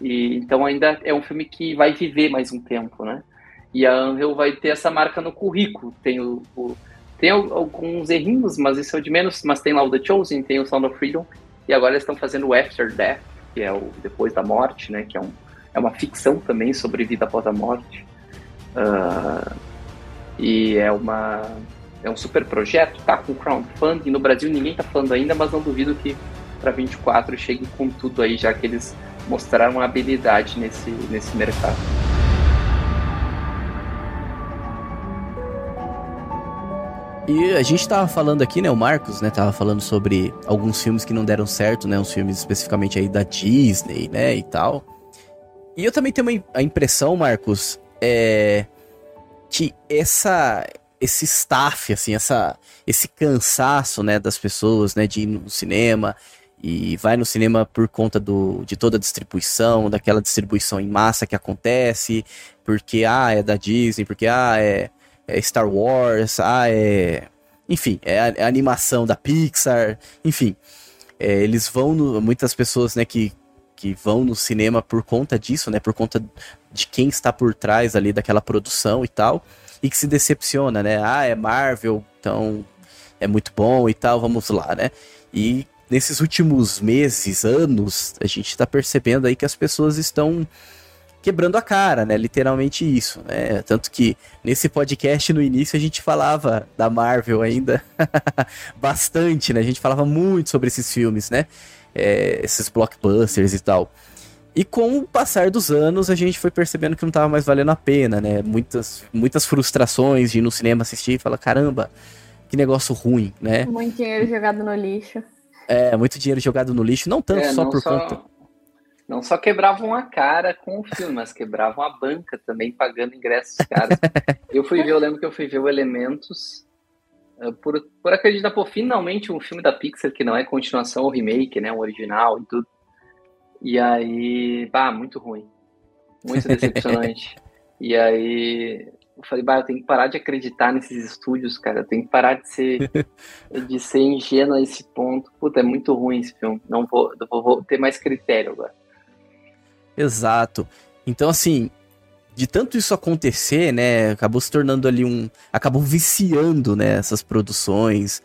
E, então ainda é um filme que vai viver mais um tempo, né? E a Anvil vai ter essa marca no currículo. Tem o, o tem alguns errinhos, mas isso é o de menos. Mas tem lá o The Chosen, tem o Sound of Freedom. E agora eles estão fazendo o After Death, que é o Depois da Morte, né? Que é, um, é uma ficção também sobre vida após a morte. Uh, e é uma é um super projeto, tá com crowdfunding. No Brasil ninguém tá falando ainda, mas não duvido que para 24 chegue com tudo aí, já que eles mostraram habilidade nesse, nesse mercado. E a gente tava falando aqui, né, o Marcos, né, tava falando sobre alguns filmes que não deram certo, né, uns filmes especificamente aí da Disney, né, e tal. E eu também tenho a impressão, Marcos, é que essa esse staff, assim, essa esse cansaço, né, das pessoas, né, de ir no cinema e vai no cinema por conta do, de toda a distribuição, daquela distribuição em massa que acontece, porque ah, é da Disney, porque ah, é é Star Wars, ah, é. Enfim, é a, é a animação da Pixar, enfim. É, eles vão no, muitas pessoas, né, que, que vão no cinema por conta disso, né, por conta de quem está por trás ali daquela produção e tal, e que se decepciona, né? Ah, é Marvel, então é muito bom e tal, vamos lá, né? E nesses últimos meses, anos, a gente está percebendo aí que as pessoas estão quebrando a cara, né? Literalmente isso, né? Tanto que nesse podcast no início a gente falava da Marvel ainda [LAUGHS] bastante, né? A gente falava muito sobre esses filmes, né? É, esses blockbusters e tal. E com o passar dos anos, a gente foi percebendo que não estava mais valendo a pena, né? Muitas, muitas frustrações de ir no cinema assistir e falar, caramba, que negócio ruim, né? Muito dinheiro jogado no lixo. É, muito dinheiro jogado no lixo, não tanto é, só não por só... conta não só quebravam a cara com o filme, mas quebravam a banca também, pagando ingressos caros. eu fui ver, eu lembro que eu fui ver o Elementos, uh, por, por acreditar, pô, finalmente um filme da Pixar que não é continuação ou remake, né, um original e tudo. E aí, bah, muito ruim. Muito [LAUGHS] decepcionante. e aí, eu falei, bah, eu tenho que parar de acreditar nesses estúdios, cara. Eu tenho que parar de ser, [LAUGHS] de ser ingênuo a esse ponto. Puta, é muito ruim esse filme. Não vou, vou, vou ter mais critério agora. Exato. Então, assim, de tanto isso acontecer, né, acabou se tornando ali um. acabou viciando, né, essas produções.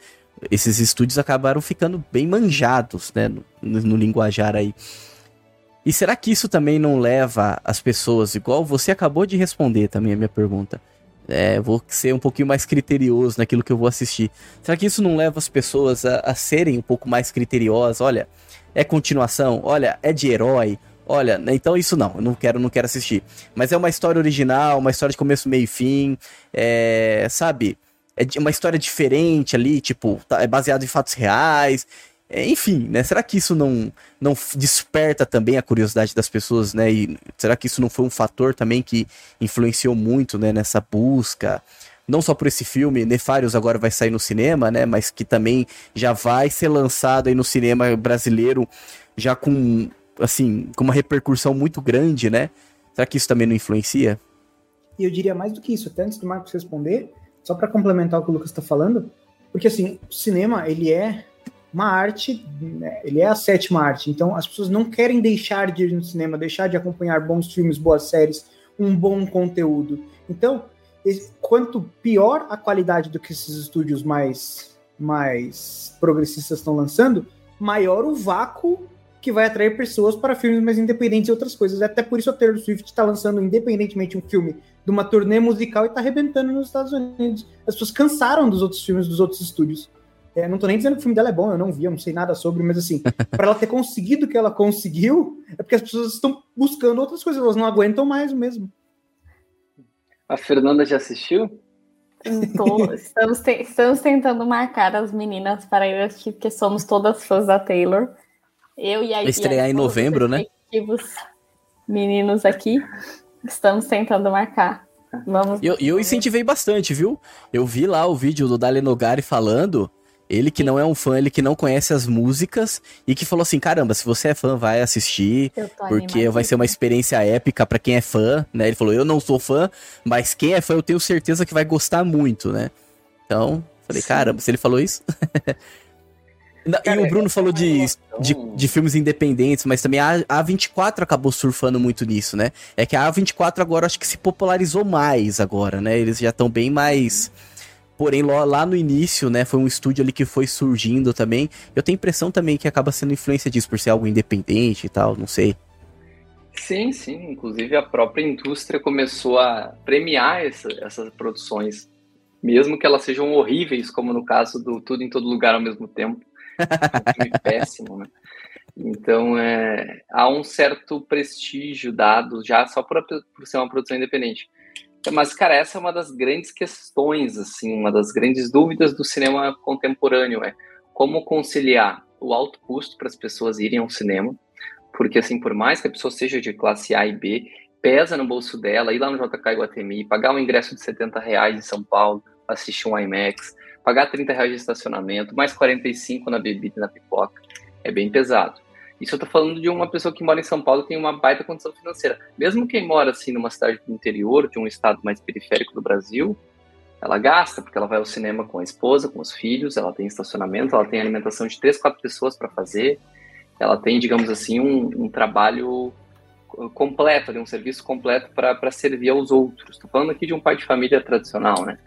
Esses estúdios acabaram ficando bem manjados, né, no, no linguajar aí. E será que isso também não leva as pessoas, igual você acabou de responder também a minha pergunta? É, vou ser um pouquinho mais criterioso naquilo que eu vou assistir. Será que isso não leva as pessoas a, a serem um pouco mais criteriosas? Olha, é continuação? Olha, é de herói? olha, né, então isso não, eu não quero, não quero assistir. Mas é uma história original, uma história de começo, meio e fim, é, sabe? É uma história diferente ali, tipo, tá, é baseado em fatos reais. É, enfim, né? Será que isso não, não desperta também a curiosidade das pessoas, né? E será que isso não foi um fator também que influenciou muito, né, nessa busca? Não só por esse filme, Nefários agora vai sair no cinema, né? Mas que também já vai ser lançado aí no cinema brasileiro, já com assim, com uma repercussão muito grande, né? Será que isso também não influencia? E eu diria mais do que isso, até antes do Marcos responder, só para complementar o que o Lucas está falando, porque assim, o cinema, ele é uma arte, né? ele é a sétima arte, então as pessoas não querem deixar de ir no cinema, deixar de acompanhar bons filmes, boas séries, um bom conteúdo. Então, quanto pior a qualidade do que esses estúdios mais, mais progressistas estão lançando, maior o vácuo que vai atrair pessoas para filmes mais independentes e outras coisas. Até por isso a Taylor Swift está lançando independentemente um filme de uma turnê musical e está arrebentando nos Estados Unidos. As pessoas cansaram dos outros filmes dos outros estúdios. É, não tô nem dizendo que o filme dela é bom, eu não vi, eu não sei nada sobre, mas assim, [LAUGHS] para ela ter conseguido o que ela conseguiu, é porque as pessoas estão buscando outras coisas, elas não aguentam mais o mesmo. A Fernanda já assistiu? Tô, estamos, te, estamos tentando marcar as meninas para ir assistir, porque somos todas fãs da Taylor. Eu e a Vai estrear em novembro, né? Meninos aqui, estamos tentando marcar. Vamos. E eu, eu, incentivei bastante, viu? Eu vi lá o vídeo do Dale Nogari falando. Ele que não é um fã, ele que não conhece as músicas e que falou assim: caramba, se você é fã, vai assistir, porque vai ser uma experiência épica para quem é fã, né? Ele falou: eu não sou fã, mas quem é fã eu tenho certeza que vai gostar muito, né? Então, Falei, Sim. caramba, se ele falou isso. [LAUGHS] Cara, e o Bruno falou de, de, de, filmes independentes, mas também a, a 24 acabou surfando muito nisso, né? É que a A24 agora acho que se popularizou mais agora, né? Eles já estão bem mais. Porém, lá no início, né, foi um estúdio ali que foi surgindo também. Eu tenho impressão também que acaba sendo influência disso, por ser algo independente e tal, não sei. Sim, sim. Inclusive a própria indústria começou a premiar essa, essas produções, mesmo que elas sejam horríveis, como no caso do Tudo em Todo Lugar ao mesmo tempo. Um filme [LAUGHS] péssimo, né? Então, é, há um certo prestígio dado já só por, por ser uma produção independente. Mas, cara, essa é uma das grandes questões, assim, uma das grandes dúvidas do cinema contemporâneo é como conciliar o alto custo para as pessoas irem ao cinema, porque, assim, por mais que a pessoa seja de classe A e B, pesa no bolso dela ir lá no JK Iguatemi, pagar um ingresso de 70 reais em São Paulo, assistir um IMAX, pagar 30 reais de estacionamento, mais 45 na bebida e na pipoca, é bem pesado. Isso eu tô falando de uma pessoa que mora em São Paulo e tem uma baita condição financeira. Mesmo quem mora assim numa cidade do interior, de um estado mais periférico do Brasil, ela gasta, porque ela vai ao cinema com a esposa, com os filhos, ela tem estacionamento, ela tem alimentação de três, quatro pessoas para fazer, ela tem, digamos assim, um, um trabalho completo, um serviço completo para servir aos outros. Estou falando aqui de um pai de família tradicional, né?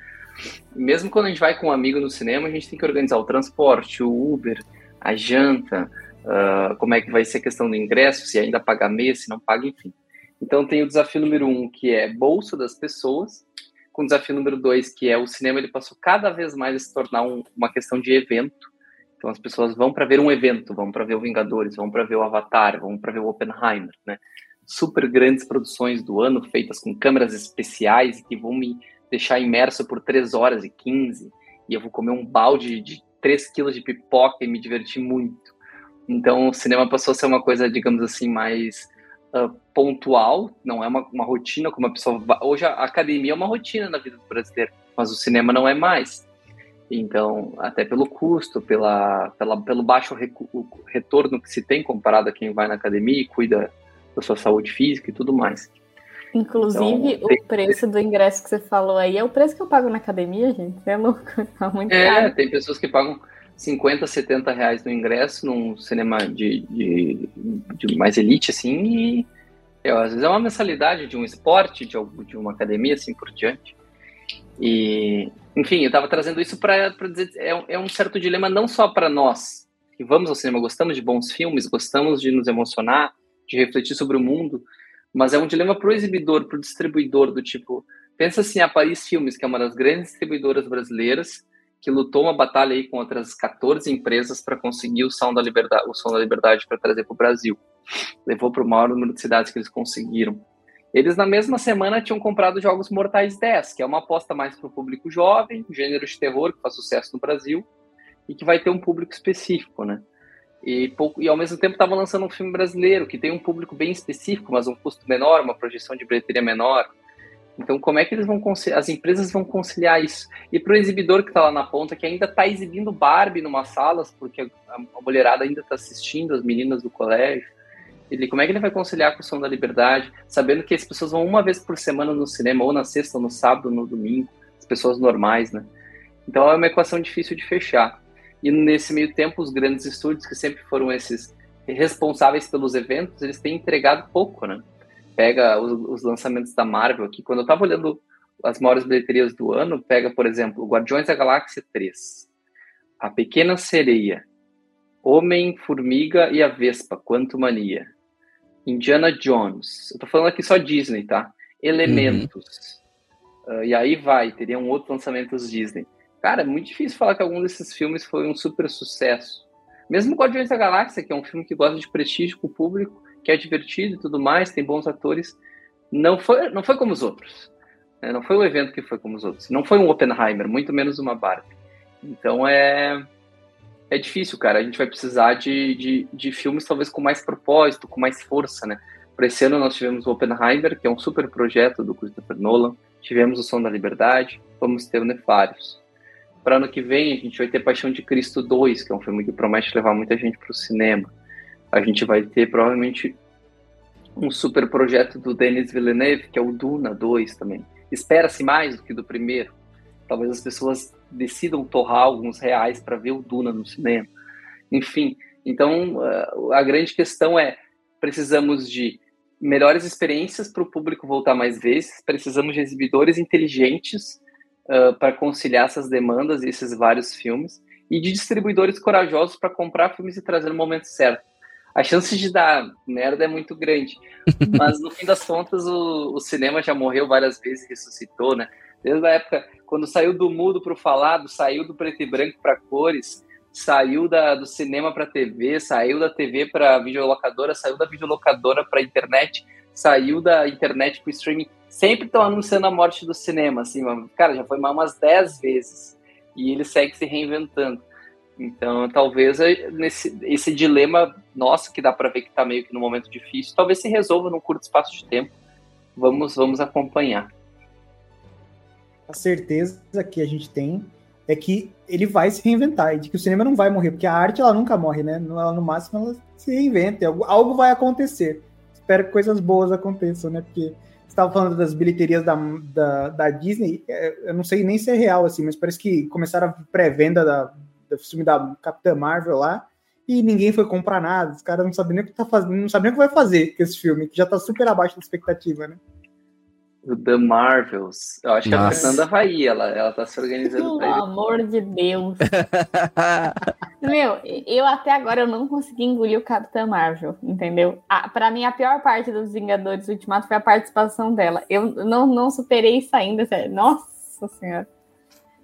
Mesmo quando a gente vai com um amigo no cinema, a gente tem que organizar o transporte, o Uber, a janta, uh, como é que vai ser a questão do ingresso, se ainda paga mês, se não paga, enfim. Então tem o desafio número um, que é bolso das pessoas, com o desafio número dois, que é o cinema, ele passou cada vez mais a se tornar um, uma questão de evento. Então as pessoas vão para ver um evento, vão para ver o Vingadores, vão para ver o Avatar, vão para ver o Oppenheimer, né? Super grandes produções do ano, feitas com câmeras especiais que vão me deixar imerso por 3 horas e 15, e eu vou comer um balde de 3 quilos de pipoca e me divertir muito. Então, o cinema passou a ser uma coisa, digamos assim, mais uh, pontual, não é uma, uma rotina como a pessoa. Hoje a academia é uma rotina na vida do brasileiro, mas o cinema não é mais. Então, até pelo custo, pela, pela, pelo baixo retorno que se tem comparado a quem vai na academia e cuida da sua saúde física e tudo mais. Inclusive, então, o preço do ingresso que você falou aí é o preço que eu pago na academia, gente. É louco, [LAUGHS] tá muito é, caro. tem pessoas que pagam 50, 70 reais no ingresso num cinema de, de, de mais elite, assim, e às vezes é uma mensalidade de um esporte, de, de uma academia, assim por diante. E, enfim, eu estava trazendo isso para dizer, é, é um certo dilema não só para nós, que vamos ao cinema, gostamos de bons filmes, gostamos de nos emocionar, de refletir sobre o mundo, mas é um dilema para o exibidor, para o distribuidor, do tipo, pensa assim, a Paris Filmes, que é uma das grandes distribuidoras brasileiras, que lutou uma batalha aí com outras 14 empresas para conseguir o Som da Liberdade, o Som da Liberdade para trazer para o Brasil. Levou para o maior número de cidades que eles conseguiram. Eles, na mesma semana, tinham comprado Jogos Mortais 10, que é uma aposta mais para o público jovem, gênero de terror, que faz sucesso no Brasil, e que vai ter um público específico, né? E, pouco, e ao mesmo tempo estava lançando um filme brasileiro que tem um público bem específico, mas um custo menor, uma projeção de bilheteria menor. Então, como é que eles vão as empresas vão conciliar isso? E para o exibidor que está lá na ponta, que ainda está exibindo Barbie numa salas, porque a, mulherada ainda está assistindo, as meninas do colégio, ele, como é que ele vai conciliar com o som da liberdade, sabendo que as pessoas vão uma vez por semana no cinema, ou na sexta, ou no sábado, ou no domingo, as pessoas normais, né? Então é uma equação difícil de fechar. E nesse meio tempo, os grandes estúdios, que sempre foram esses responsáveis pelos eventos, eles têm entregado pouco, né? Pega os, os lançamentos da Marvel aqui, quando eu tava olhando as maiores bilheterias do ano, pega, por exemplo, Guardiões da Galáxia 3, A Pequena Sereia, Homem, Formiga e a Vespa, Quanto Mania, Indiana Jones, eu tô falando aqui só Disney, tá? Elementos, uhum. uh, e aí vai, teriam outros lançamentos Disney. Cara, é muito difícil falar que algum desses filmes foi um super sucesso. Mesmo Guardiões da Galáxia, que é um filme que gosta de prestígio com o público, que é divertido e tudo mais, tem bons atores, não foi, não foi como os outros. Né? Não foi um evento que foi como os outros. Não foi um Oppenheimer, muito menos uma Barbie. Então é é difícil, cara. A gente vai precisar de, de, de filmes talvez com mais propósito, com mais força, né? Para esse ano nós tivemos o Oppenheimer, que é um super projeto do Christopher Nolan. Tivemos o Som da Liberdade. Vamos ter o Nefários. Para ano que vem, a gente vai ter Paixão de Cristo 2, que é um filme que promete levar muita gente para o cinema. A gente vai ter provavelmente um super projeto do Denis Villeneuve, que é o Duna 2 também. Espera-se mais do que do primeiro. Talvez as pessoas decidam torrar alguns reais para ver o Duna no cinema. Enfim, então a grande questão é precisamos de melhores experiências para o público voltar mais vezes, precisamos de exibidores inteligentes uh, para conciliar essas demandas e esses vários filmes, e de distribuidores corajosos para comprar filmes e trazer no momento certo. A chance de dar merda é muito grande, [LAUGHS] mas no fim das contas o, o cinema já morreu várias vezes, ressuscitou, né? Desde a época quando saiu do mudo para o falado, saiu do preto e branco para cores, saiu da, do cinema para TV, saiu da TV para videolocadora, saiu da videolocadora para internet, saiu da internet para streaming. Sempre estão anunciando a morte do cinema, assim, cara, já foi umas 10 vezes. E ele segue se reinventando. Então, talvez nesse, esse dilema nosso, que dá para ver que está meio que no momento difícil, talvez se resolva num curto espaço de tempo. Vamos, vamos acompanhar. A certeza que a gente tem é que ele vai se reinventar e de que o cinema não vai morrer, porque a arte ela nunca morre, né? Ela, no máximo ela se reinventa, algo, algo vai acontecer. Espero que coisas boas aconteçam, né? Porque estava falando das bilheterias da, da, da, Disney, é, eu não sei nem se é real, assim, mas parece que começaram a pré-venda da, do filme da Capitã Marvel lá, e ninguém foi comprar nada, os caras não sabem nem o que tá fazendo, não sabem nem o que vai fazer com esse filme, que já tá super abaixo da expectativa, né? O The Marvels. Eu acho Nossa. que a Fernanda vai ir, ela, ela tá se organizando Pelo amor de Deus. [LAUGHS] Meu, eu até agora eu não consegui engolir o Capitão Marvel, entendeu? Ah, para mim, a pior parte dos Vingadores Ultimato foi a participação dela. Eu não, não superei isso ainda. Sério. Nossa Senhora.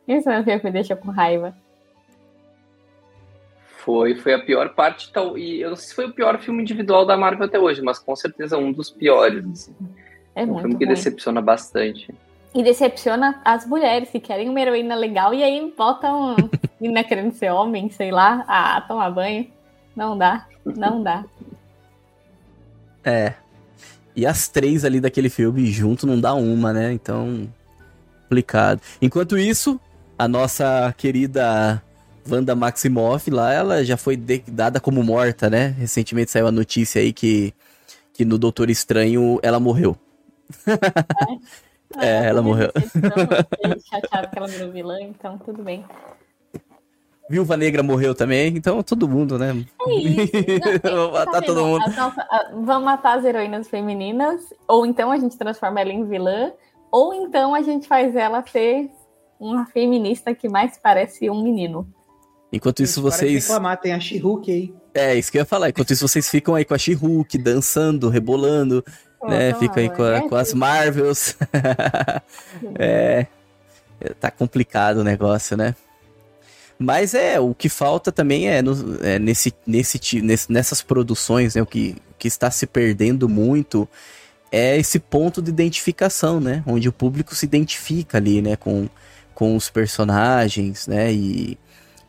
Isso é o que me deixa com raiva. Foi, foi a pior parte. Tal, e eu não sei se foi o pior filme individual da Marvel até hoje, mas com certeza um dos piores. Assim. É, um filme que ruim. decepciona bastante. E decepciona as mulheres que querem uma heroína legal e aí botam [LAUGHS] menina querendo ser homem, sei lá, a tomar banho. Não dá, não dá. É. E as três ali daquele filme junto não dá uma, né? Então, complicado. Enquanto isso, a nossa querida Wanda Maximoff lá, ela já foi dada como morta, né? Recentemente saiu a notícia aí que, que no Doutor Estranho ela morreu. É, [LAUGHS] é ela morreu. chateado que ela virou vilã, então tudo bem. Viúva Negra morreu também, então todo mundo, né? É isso. [LAUGHS] Não, Vamos matar tá todo mundo. Nossa, vamos matar as heroínas femininas, ou então a gente transforma ela em vilã, ou então a gente faz ela ser uma feminista que mais parece um menino. Enquanto isso, vocês. Reclamar, tem a she aí. É, isso que eu ia falar. Enquanto isso, vocês ficam aí com a she dançando, rebolando, né? Fica aí com, a, com as Marvels. [LAUGHS] é, tá complicado o negócio, né? Mas é, o que falta também é, no, é nesse, nesse, nesse, nessas produções, né? O que, que está se perdendo muito é esse ponto de identificação, né? Onde o público se identifica ali, né? Com, com os personagens, né? E,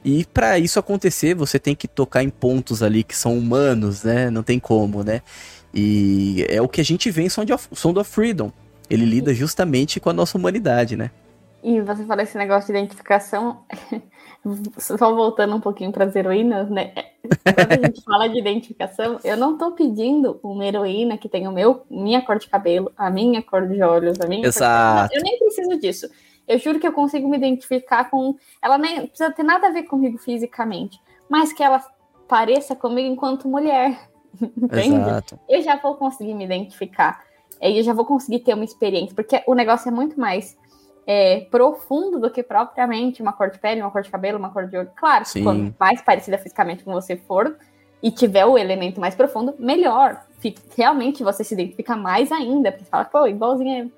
e para isso acontecer, você tem que tocar em pontos ali que são humanos, né? Não tem como, né? E é o que a gente vê em Sound of, Sound of Freedom. Ele lida justamente com a nossa humanidade, né? E você fala esse negócio de identificação, [LAUGHS] só voltando um pouquinho para as heroínas, né? Quando a gente fala de identificação, eu não estou pedindo uma heroína que tenha o meu, minha cor de cabelo, a minha cor de olhos, a minha Exato. De... Eu nem preciso disso. Eu juro que eu consigo me identificar com. Ela nem precisa ter nada a ver comigo fisicamente, mas que ela pareça comigo enquanto mulher. [LAUGHS] Entende? Exato. Eu já vou conseguir me identificar. Eu já vou conseguir ter uma experiência, porque o negócio é muito mais é, profundo do que propriamente uma cor de pele, uma cor de cabelo, uma cor de olho. Claro, Sim. quanto mais parecida fisicamente com você for e tiver o elemento mais profundo, melhor. Realmente você se identifica mais ainda, porque você fala, pô, igualzinho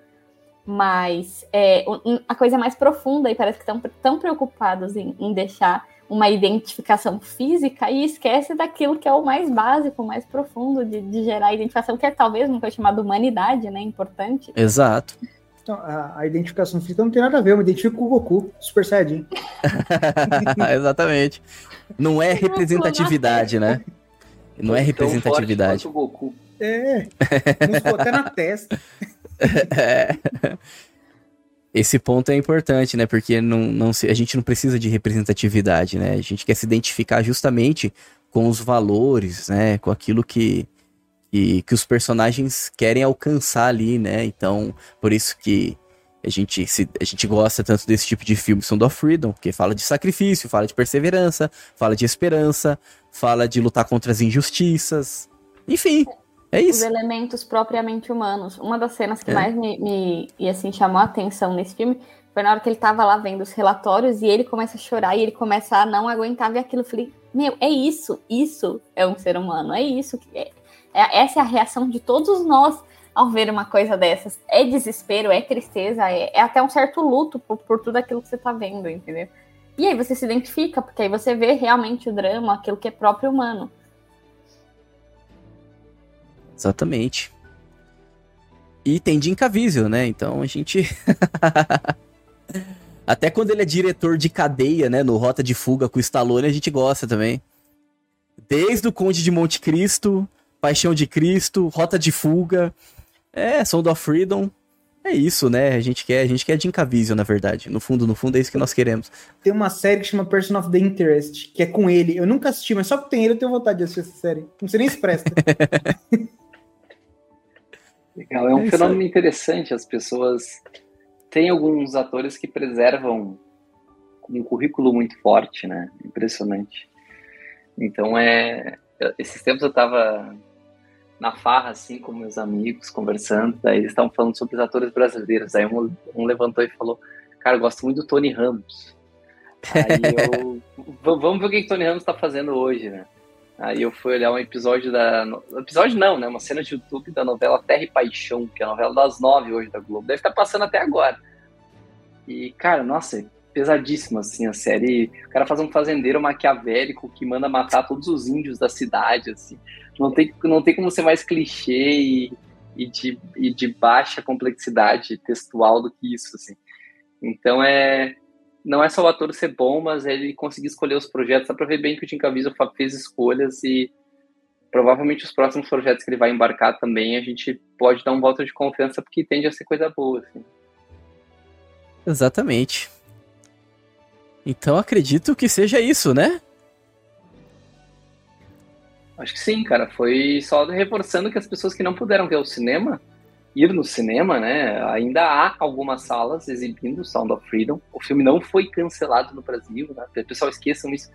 Mas é, a coisa mais profunda e parece que estão tão preocupados em, em deixar uma identificação física e esquece daquilo que é o mais básico, o mais profundo de, de gerar identificação, que é talvez uma coisa chamada humanidade, né? Importante. Exato. Então, a, a, identificação física não tem nada a ver, eu me identifico com o Goku, Super Saiyajin. [LAUGHS] Exatamente. Não é representatividade, né? Não é representatividade. O Goku. É, até na testa. [LAUGHS] Esse ponto é importante, né? Porque não, não se, a gente não precisa de representatividade, né? A gente quer se identificar justamente com os valores, né? Com aquilo que, que, que os personagens querem alcançar ali, né? Então, por isso que, A gente, se, a gente gosta tanto desse tipo de filme, Sound of Freedom, porque fala de sacrifício, fala de perseverança, fala de esperança, fala de lutar contra as injustiças. Enfim, é isso. Os elementos propriamente humanos. Uma das cenas que É. mais me, me e assim, chamou a atenção nesse filme foi na hora que ele tava lá vendo os relatórios e ele começa a chorar e ele começa a não aguentar ver aquilo. Eu falei, meu, é isso, isso é um ser humano, é isso. que é, é- essa é a reação de todos nós ao ver uma coisa dessas. É desespero, é tristeza, é, é até um certo luto por, por tudo aquilo que você tá vendo, entendeu? E aí você se identifica, porque aí você vê realmente o drama, aquilo que é próprio humano. Exatamente. E tem Jim Caviezel, né? Então a gente. [LAUGHS] Até quando ele é diretor de cadeia, né? No Rota de Fuga com o Stallone, a gente gosta também. Desde o Conde de Monte Cristo, Paixão de Cristo, Rota de Fuga. É, Sound of Freedom. É isso, né? A gente quer, a gente quer Jim Caviezel, na verdade. No fundo, no fundo, é isso que nós queremos. Tem uma série que chama Person of the Interest, que é com ele. Eu nunca assisti, mas só que tem ele eu tenho vontade de assistir essa série. Não sei nem se presta. [LAUGHS] Legal, é um É fenômeno interessante. As pessoas têm alguns atores que preservam um currículo muito forte, né? Impressionante. Então é. Esses tempos eu tava na farra, assim, com meus amigos, conversando, daí eles estavam falando sobre os atores brasileiros. Aí um, um levantou e falou: Cara, eu gosto muito do Tony Ramos. Aí eu. [LAUGHS] "V- Vamos ver o que, que Tony Ramos tá fazendo hoje, né? Aí eu fui olhar um episódio da. Episódio não, né? Uma cena de YouTube da novela Terra e Paixão, que é a novela das nove hoje da Globo. Deve estar passando até agora. E, cara, nossa, é pesadíssima, assim, a série. O cara faz um fazendeiro maquiavélico que manda matar todos os índios da cidade, assim. Não tem, não tem como ser mais clichê e, e, de, e de baixa complexidade textual do que isso, assim. Então é não é só o ator ser bom, mas ele conseguir escolher os projetos. Dá pra ver bem que o Tim Caviezel fez escolhas e provavelmente os próximos projetos que ele vai embarcar também a gente pode dar um voto de confiança porque tende a ser coisa boa. Assim. Exatamente. Então acredito que seja isso, né? Acho que sim, cara. Foi só reforçando que as pessoas que não puderam ver o cinema, ir no cinema, né? Ainda há algumas salas exibindo Sound of Freedom. O filme não foi cancelado no Brasil, né? Pessoal esqueçam isso.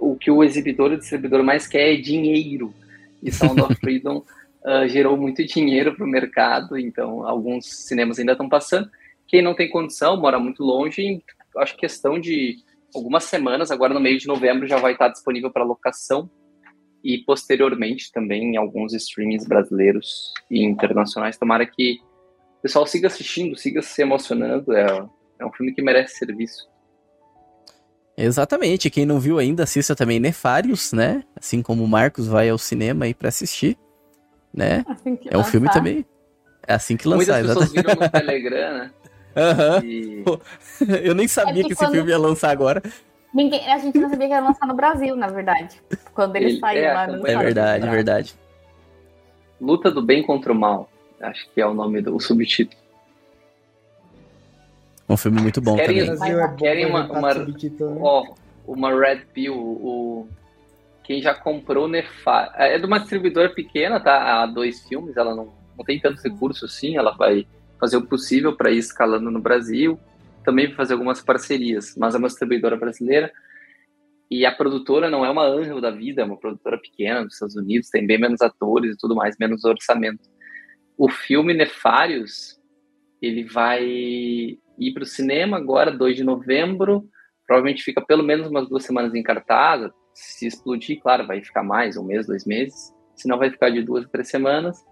O que o exibidor e o distribuidor mais quer é dinheiro. E Sound of [LAUGHS] Freedom uh, gerou muito dinheiro para o mercado, então alguns cinemas ainda estão passando. Quem não tem condição, mora muito longe, acho que questão de algumas semanas, agora no meio de novembro já vai estar disponível para locação e posteriormente também em alguns streamings brasileiros e internacionais. Tomara que o pessoal siga assistindo, siga se emocionando. É, é um filme que merece ser visto. Exatamente. Quem não viu ainda, assista também Nefários, né? Assim como o Marcos vai ao cinema aí pra assistir, né? Assim que É um filme lançar. também. É assim que lançar, Muitas pessoas exatamente. viram no Telegram, né? [LAUGHS] Aham. E Eu nem sabia É que que esse quando- filme ia lançar agora. Ninguém, a gente não sabia que ia lançar no Brasil, na verdade. Quando ele, Ele- saiu é, lá no É verdade, cara. verdade. Luta do Bem contra o Mal. Acho que é o nome do o subtítulo. Um filme muito bom Querem- também. É bom Querem uma- inventar uma- né? Ó, uma Red Pill, o quem já comprou Nefar é de uma distribuidora pequena, tá? Há dois filmes, ela não, não tem tantos recursos assim, ela vai fazer o possível para ir escalando no Brasil, também vai fazer algumas parcerias, mas é uma distribuidora brasileira. E a produtora não é uma Angel da vida, é uma produtora pequena dos Estados Unidos, tem bem menos atores e tudo mais, menos orçamento. O filme Nefários, ele vai ir para o cinema agora, 2 de novembro, provavelmente fica pelo menos umas duas semanas em cartaz. Se explodir, claro, vai ficar mais, um mês, dois meses. Senão vai ficar de duas a três semanas.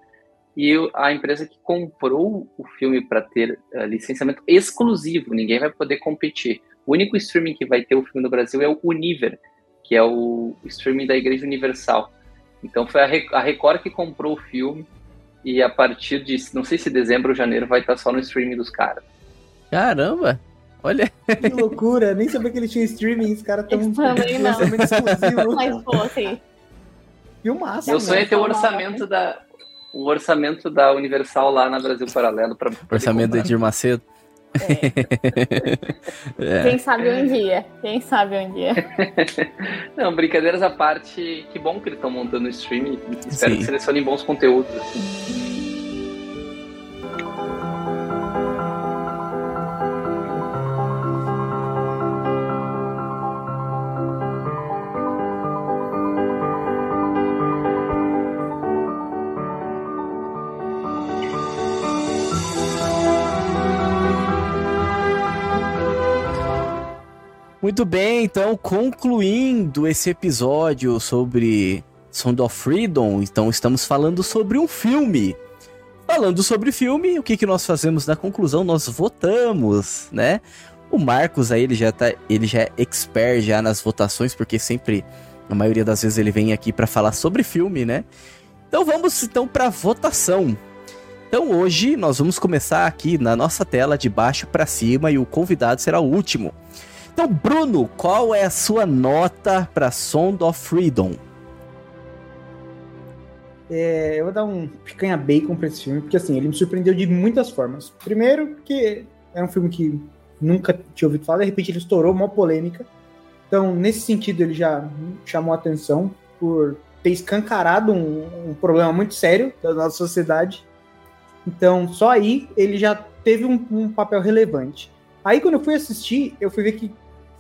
E a empresa que comprou o filme para ter eh, licenciamento exclusivo, ninguém vai poder competir. O único streaming que vai ter o filme no Brasil é o Univer, que é o streaming da Igreja Universal. Então foi a Re- a Record que comprou o filme e a partir de, não sei se dezembro ou janeiro, vai estar só no streaming dos caras. Caramba! Olha, Que loucura, nem sabia que ele tinha streaming, os caras tão Eu também não. Mas, pô, assim, Filmaço, Meu né? sonho é ter o orçamento da o orçamento da Universal lá na Brasil Paralelo para orçamento do Edir Macedo. É. quem sabe um dia. Quem sabe um dia. [LAUGHS] Não, brincadeiras à parte, que bom que eles estão montando o streaming. Espero Sim. que selecionem bons conteúdos. Muito bem, então concluindo esse episódio sobre Sound of Freedom, então estamos falando sobre um filme. Falando sobre filme, o que, que nós fazemos na conclusão? Nós votamos, né? O Marcos aí, ele já, tá, ele já é expert já nas votações, porque sempre, a maioria das vezes, ele vem aqui para falar sobre filme, né? Então vamos então para votação. Então hoje nós vamos começar aqui na nossa tela de baixo para cima e o convidado será o último. Então, Bruno, qual é a sua nota para Sound of Freedom? É, eu vou dar um picanha bacon pra esse filme, porque assim, ele me surpreendeu de muitas formas. Primeiro, porque é um filme que nunca tinha ouvido falar, de repente ele estourou, uma polêmica. Então, nesse sentido, ele já chamou atenção por ter escancarado um, um problema muito sério da nossa sociedade. Então, só aí ele já teve um, um papel relevante. Aí, quando eu fui assistir, eu fui ver que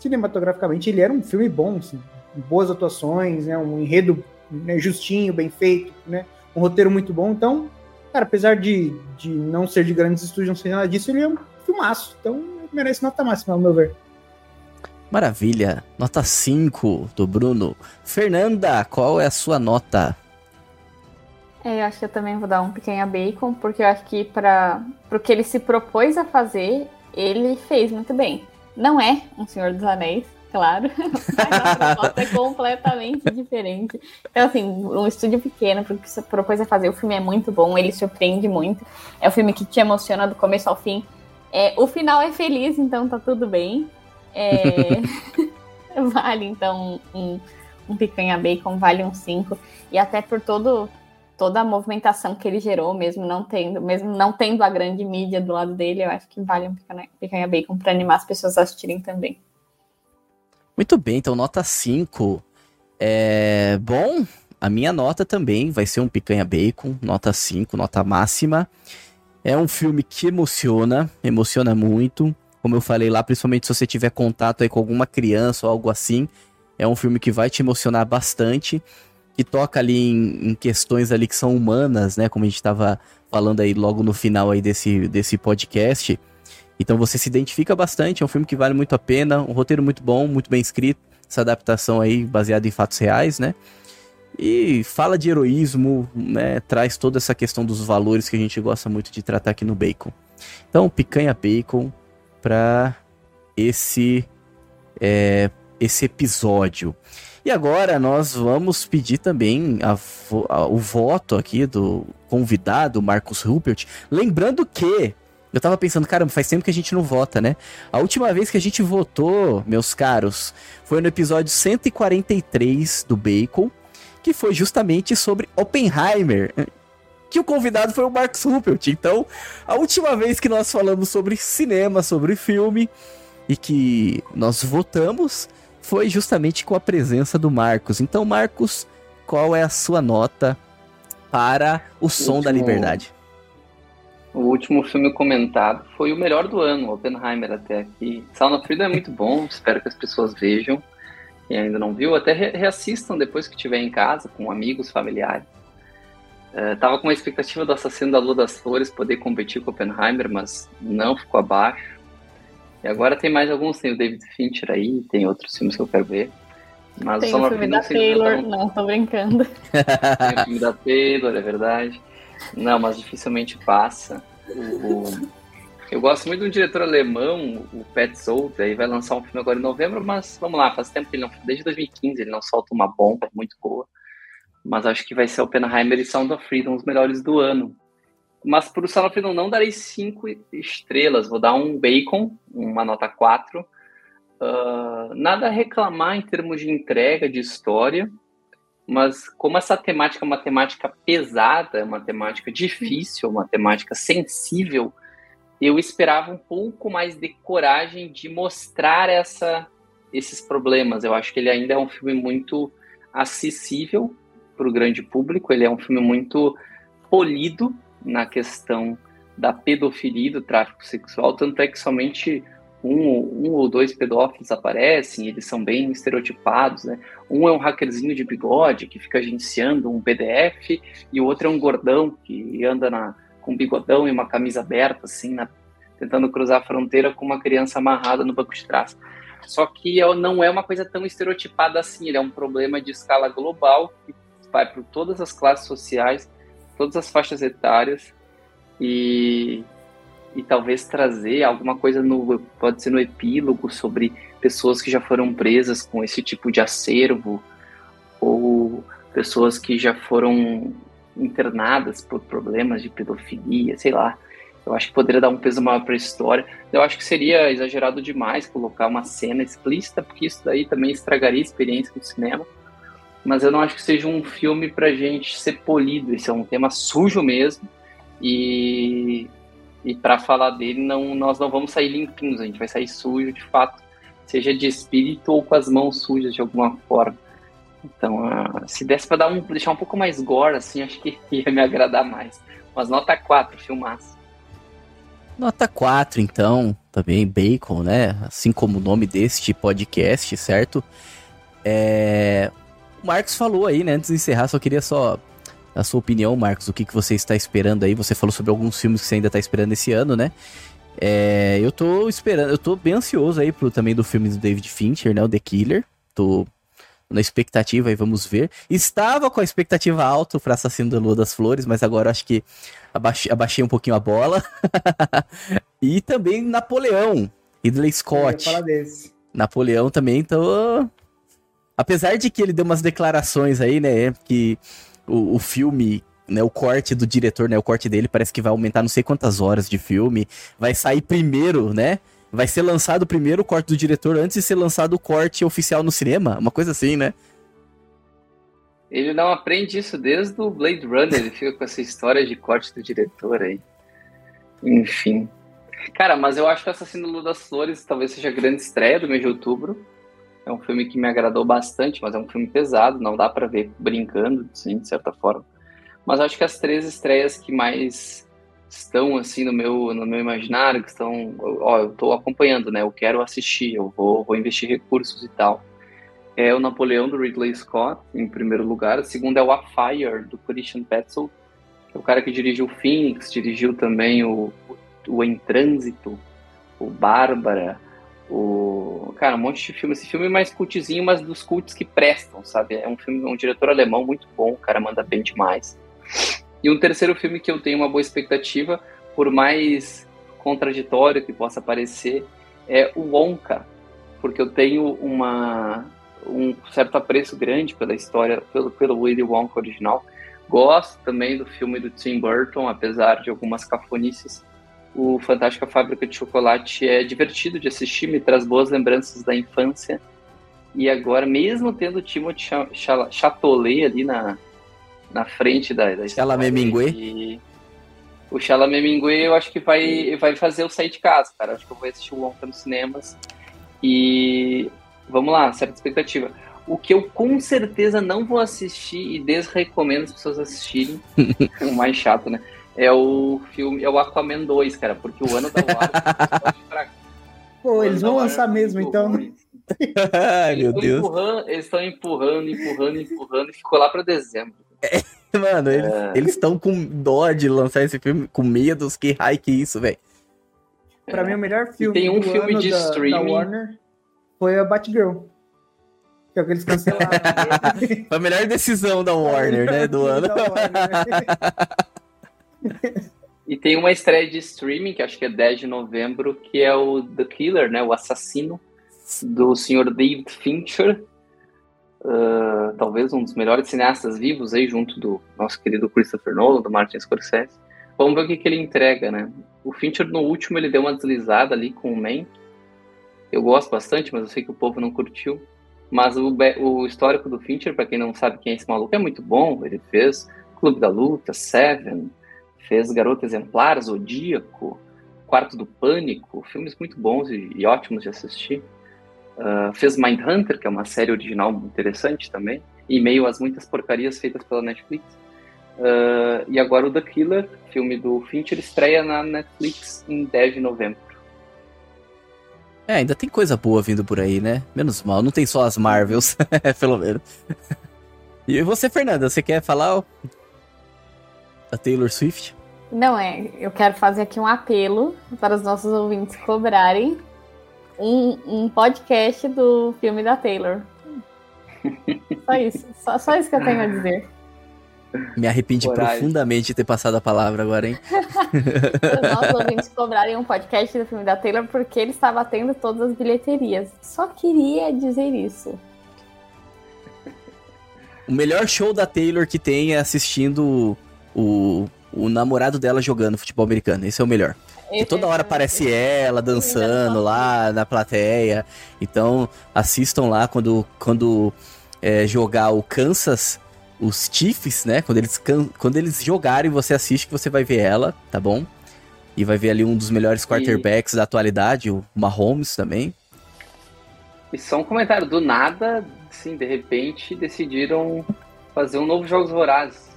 cinematograficamente ele era um filme bom, assim, boas atuações, né, um enredo né, justinho, bem feito, né, um roteiro muito bom. Então, cara, apesar de, de não ser de grandes estúdios, não ser nada disso, ele é um filmaço. Então, merece nota máxima, ao meu ver. Maravilha, nota 5 do Bruno. Fernanda, qual é a sua nota? É, eu acho que eu também vou dar um pequeno bacon, porque eu acho que para o que ele se propôs a fazer, ele fez muito bem. Não é um Senhor dos Anéis, claro, [LAUGHS] mas a proposta é completamente diferente. Então, assim, um estúdio pequeno, porque se propôs a fazer, o filme é muito bom, ele surpreende muito. É um filme que te emociona do começo ao fim. É, o final é feliz, então tá tudo bem. É... [LAUGHS] [LAUGHS] vale, então, um, um picanha bacon, vale um 5. E até por todo toda a movimentação que ele gerou, mesmo não tendo, mesmo não tendo a grande mídia do lado dele, eu acho que vale um picanha, bacon para animar as pessoas a assistirem também. Muito bem, então nota 5. É, bom, a minha nota também vai ser um picanha bacon, nota 5, nota máxima. É um filme que emociona, emociona muito. Como eu falei lá, principalmente se você tiver contato aí com alguma criança ou algo assim, é um filme que vai te emocionar bastante que toca ali em, em, questões ali que são humanas, né? Como a gente estava falando aí logo no final aí desse, desse podcast. Então você se identifica bastante, é um filme que vale muito a pena, um roteiro muito bom, muito bem escrito, essa adaptação aí baseada em fatos reais, né? E fala de heroísmo, né? Traz toda essa questão dos valores que a gente gosta muito de tratar aqui no Bacon. Então, picanha bacon para esse é, esse episódio. E agora nós vamos pedir também a, a, o voto aqui do convidado, Marcos Rupert. Lembrando que eu tava pensando, caramba, faz tempo que a gente não vota, né? A última vez que a gente votou, meus caros, foi no episódio 143 do Bacon, que foi justamente sobre Oppenheimer. Que o convidado foi o Marcos Rupert. Então, a última vez que nós falamos sobre cinema, sobre filme, e que nós votamos, foi justamente com a presença do Marcos. Então, Marcos, qual é a sua nota para O Som último, da Liberdade? O último filme comentado foi o melhor do ano, Oppenheimer até aqui. Sound of Freedom é muito bom, [LAUGHS] espero que as pessoas vejam. Quem ainda não viu, até reassistam depois que estiver em casa, com amigos, familiares. Uh, tava com a expectativa do Assassino da Lua das Flores poder competir com Oppenheimer, mas não ficou abaixo. E agora tem mais alguns, tem o David Fincher aí, tem outros filmes que eu quero ver. Mas tem o filme da Taylor, tão... não, tô brincando. [LAUGHS] tem o filme da Taylor, é verdade. Não, mas dificilmente passa. O, o... Eu gosto muito de um diretor alemão, o Zolt, aí vai lançar um filme agora em novembro, mas vamos lá, faz tempo que ele não. Desde 2015 ele não solta uma bomba muito boa. Mas acho que vai ser Oppenheimer e Sound of Freedom os melhores do ano. Mas para o Salafino não darei cinco estrelas, vou dar um bacon, uma nota 4. Uh, ah, nada a reclamar em termos de entrega, de história, mas como essa temática é uma temática pesada, é uma temática difícil, uma temática sensível, eu esperava um pouco mais de coragem de mostrar essa, esses problemas. Eu acho que ele ainda é um filme muito acessível para o grande público, ele é um filme muito polido, na questão da pedofilia e do tráfico sexual, tanto é que somente um, um ou dois pedófilos aparecem, eles são bem estereotipados, né? Um é um hackerzinho de bigode que fica agenciando um PDF, e o outro é um gordão que anda na, com um bigodão e uma camisa aberta, assim, na, tentando cruzar a fronteira com uma criança amarrada no banco de trás. Só que é- não é uma coisa tão estereotipada assim, ele é um problema de escala global que vai por todas as classes sociais, todas as faixas etárias e, e talvez trazer alguma coisa no pode ser no epílogo sobre pessoas que já foram presas com esse tipo de acervo ou pessoas que já foram internadas por problemas de pedofilia, sei lá. Eu acho que poderia dar um peso maior para a história. Eu acho que seria exagerado demais colocar uma cena explícita, porque isso daí também estragaria a experiência do cinema. Mas eu não acho que seja um filme para gente ser polido. Esse é um tema sujo mesmo. E, e para falar dele, não, nós não vamos sair limpinhos, a gente vai sair sujo de fato, seja de espírito ou com as mãos sujas de alguma forma. Então, uh, se desse para um, deixar um pouco mais gore, assim, acho que [LAUGHS] ia me agradar mais. Mas nota 4, filmaço. Nota 4, então, também Bacon, né? Assim como o nome deste podcast, certo? É... O Marcos falou aí, né? Antes de encerrar, só queria só a sua opinião, Marcos, o que, que você está esperando aí? Você falou sobre alguns filmes que você ainda está esperando esse ano, né? É... Eu tô esperando, eu tô bem ansioso aí pro, também do filme do David Fincher, né? O The Killer. Tô na expectativa e vamos ver. Estava com a expectativa alta para Assassino da Lua das Flores, mas agora acho que abaixei, abaixei um pouquinho a bola. [LAUGHS] e também Napoleão, Ridley Scott. Napoleão também, então. Apesar de que ele deu umas declarações aí, né? Que o, o filme né, o corte do diretor, né, o corte dele parece que vai aumentar não sei quantas horas de filme, vai sair primeiro, né, vai ser lançado primeiro o corte do diretor antes de ser lançado o corte oficial no cinema, uma coisa assim, né? Ele não aprende isso desde o Blade Runner, ele fica com essa história de corte do diretor aí. Enfim. Cara, mas eu acho que Assassino Lua das Flores talvez seja a grande estreia do mês de outubro. É um filme que me agradou bastante, mas é um filme pesado, não dá para ver brincando, sim, de certa forma. Mas acho que as três estreias que mais estão assim no meu no meu imaginário, que estão, ó, eu estou acompanhando, né? Eu quero assistir, eu vou, vou investir recursos e tal. É o Napoleão do Ridley Scott em primeiro lugar, o segundo é o A Fire do Christian Petzold, que é o cara que dirigiu Phoenix, dirigiu também o, o Em Trânsito, o Bárbara, o cara, um monte de filme, esse filme é mais cultzinho, mas dos cultos que prestam, sabe? É um filme, um diretor alemão muito bom, o cara manda bem demais. E um terceiro filme que eu tenho uma boa expectativa, por mais contraditório que possa parecer, é o Wonka, porque eu tenho uma, um certo apreço grande pela história, pelo, pelo Willy Wonka original. Gosto também do filme do Tim Burton, apesar de algumas cafonices. O Fantástica Fábrica de Chocolate é divertido de assistir, me traz boas lembranças da infância. E agora, mesmo tendo o Timothée Chalamet ali na, na frente da, da Chalamet Mingue. O Chalamet Mingue eu acho que vai, vai fazer eu sair de casa, cara. Acho que eu vou assistir o Wonka nos cinemas. E vamos lá, certa expectativa. O que eu com certeza não vou assistir e desrecomendo as pessoas assistirem, [LAUGHS] o mais chato, né? É o filme, é o Aquaman 2, cara, porque o ano da Warner. [LAUGHS] Pô, eles vão lançar mesmo, então. [LAUGHS] Ai, meu Deus. Eles estão empurrando, empurrando, empurrando e ficou lá para dezembro. É, mano, eles estão com dó de lançar esse filme, com medos, que raio que isso, velho. Pra mim, o melhor filme tem um do filme ano de da, streaming. da Warner foi a Batgirl. Que é o que eles cancelaram. [LAUGHS] Foi a melhor decisão da Warner, né, do ano. E tem uma estreia de streaming, que acho que é 10 de novembro, que é o The Killer, né? O assassino do senhor David Fincher. Uh, talvez um dos melhores cineastas vivos aí, junto do nosso querido Christopher Nolan, do Martin Scorsese. Vamos ver o que, que ele entrega, né? O Fincher, no último, ele deu uma deslizada ali com o Man. Eu gosto bastante, mas eu sei que o povo não curtiu. Mas o, o histórico do Fincher, para quem não sabe quem é esse maluco, é muito bom. Ele fez Clube da Luta, Seven, fez Garota Exemplar, Zodíaco, Quarto do Pânico, filmes muito bons e, e ótimos de assistir. Uh, fez Mindhunter, que é uma série original interessante também, em meio às muitas porcarias feitas pela Netflix. Uh, e agora o The Killer, filme do Fincher, estreia na Netflix em 10 de novembro. É, ainda tem coisa boa vindo por aí, né? Menos mal, não tem só as Marvels, [LAUGHS] pelo menos. E você, Fernanda, você quer falar da Taylor Swift? Não, é. Eu quero fazer aqui um apelo para os nossos ouvintes cobrarem um, um podcast do filme da Taylor. [LAUGHS] Só isso. Só, só isso que eu tenho a dizer. Me arrependi Coragem. profundamente de ter passado a palavra agora, hein? [LAUGHS] Os nossos [LAUGHS] ouvintes cobrarem um podcast do filme da Taylor porque ele está batendo todas as bilheterias. Só queria dizer isso. O melhor show da Taylor que tem é assistindo o, o namorado dela jogando futebol americano. Esse é o melhor. Esse toda é- hora aparece ela dançando lá na plateia. Então, assistam lá quando, quando é, jogar o Kansas, os Chiefs, né? Quando eles, quando eles jogarem, você assiste que você vai ver ela, tá bom? E vai ver ali um dos melhores quarterbacks da atualidade, o Mahomes também. E só um comentário, do nada, sim, de repente decidiram fazer um novo Jogos Vorazes.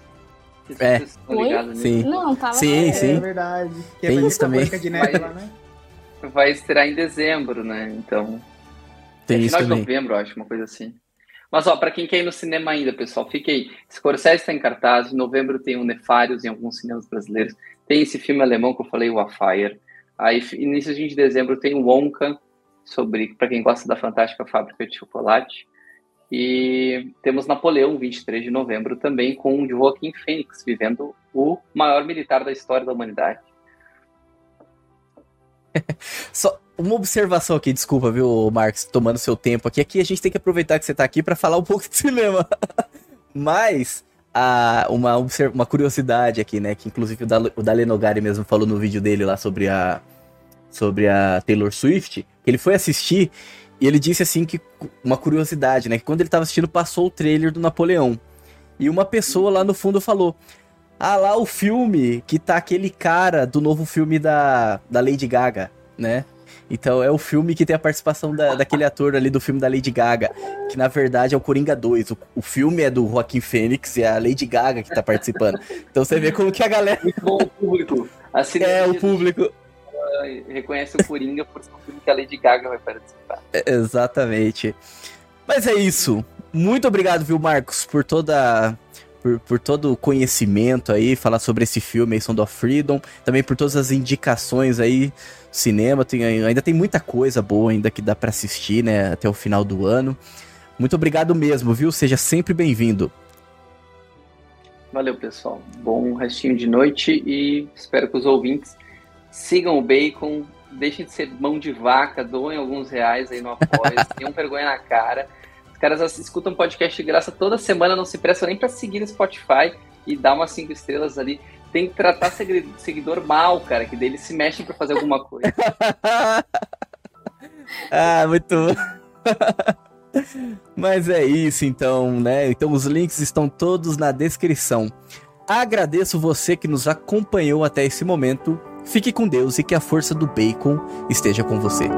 É. estão nisso. Sim. Não, tava. Sim, É sim. verdade. Que Tem é isso também. De Neve lá, né? [LAUGHS] Vai estrear em dezembro, né? Então, Tem é isso final de também. novembro, eu acho, uma coisa assim. Mas, ó, pra quem quer ir no cinema ainda, pessoal, fique aí. Scorsese está em cartaz, em novembro tem o Nefários em alguns cinemas brasileiros. Tem esse filme alemão que eu falei, o A Fire. Aí, início de dezembro tem o Wonka, sobre, para quem gosta da Fantástica Fábrica de Chocolate. E temos Napoleão, 23 de novembro, também com o Joaquim Fênix, vivendo o maior militar da história da humanidade. [LAUGHS] Só uma observação aqui, desculpa, viu, Marcos, tomando seu tempo aqui. Aqui a gente tem que aproveitar que você tá aqui pra falar um pouco de cinema. [LAUGHS] Mas, a, uma, uma curiosidade aqui, né? Que inclusive o, Dal- o mesmo falou no vídeo dele lá sobre a, sobre a Taylor Swift, que ele foi assistir e ele disse assim que uma curiosidade, né? Que quando ele tava assistindo, passou o trailer do Napoleão. E uma pessoa lá no fundo falou: Ah, lá o filme que tá aquele cara do novo filme da, da Lady Gaga, né? Então é o filme que tem a participação da, daquele ator ali do filme da Lady Gaga, que na verdade é o Coringa 2. O, o filme é do Joaquim Fênix e é a Lady Gaga que tá participando. Então você vê como que a galera Muito bom o público. É o público. Reconhece o Coringa por ser um filme que a Lady Gaga vai participar. É, Exatamente. Mas é isso. Muito obrigado, viu, Marcos, por toda. Por, por todo o conhecimento aí, falar sobre esse filme Sound of Freedom, também por todas as indicações aí, cinema, tem, ainda tem muita coisa boa ainda que dá pra assistir, né, até o final do ano. Muito obrigado mesmo, viu? Seja sempre bem-vindo. Valeu, pessoal. Bom restinho de noite e espero que os ouvintes sigam o Bacon, deixem de ser mão de vaca, doem alguns reais aí no apoio, [LAUGHS] tenham vergonha na cara. Os caras escutam podcast de graça toda semana, não se prestam nem pra seguir no Spotify e dar umas cinco estrelas ali. Tem que tratar segui- seguidor mal, cara, que deles se mexem pra fazer alguma coisa. [LAUGHS] ah, muito. [LAUGHS] Mas é isso então, né? Então os links estão todos na descrição. Agradeço você que nos acompanhou até esse momento. Fique com Deus e que a força do bacon esteja com você.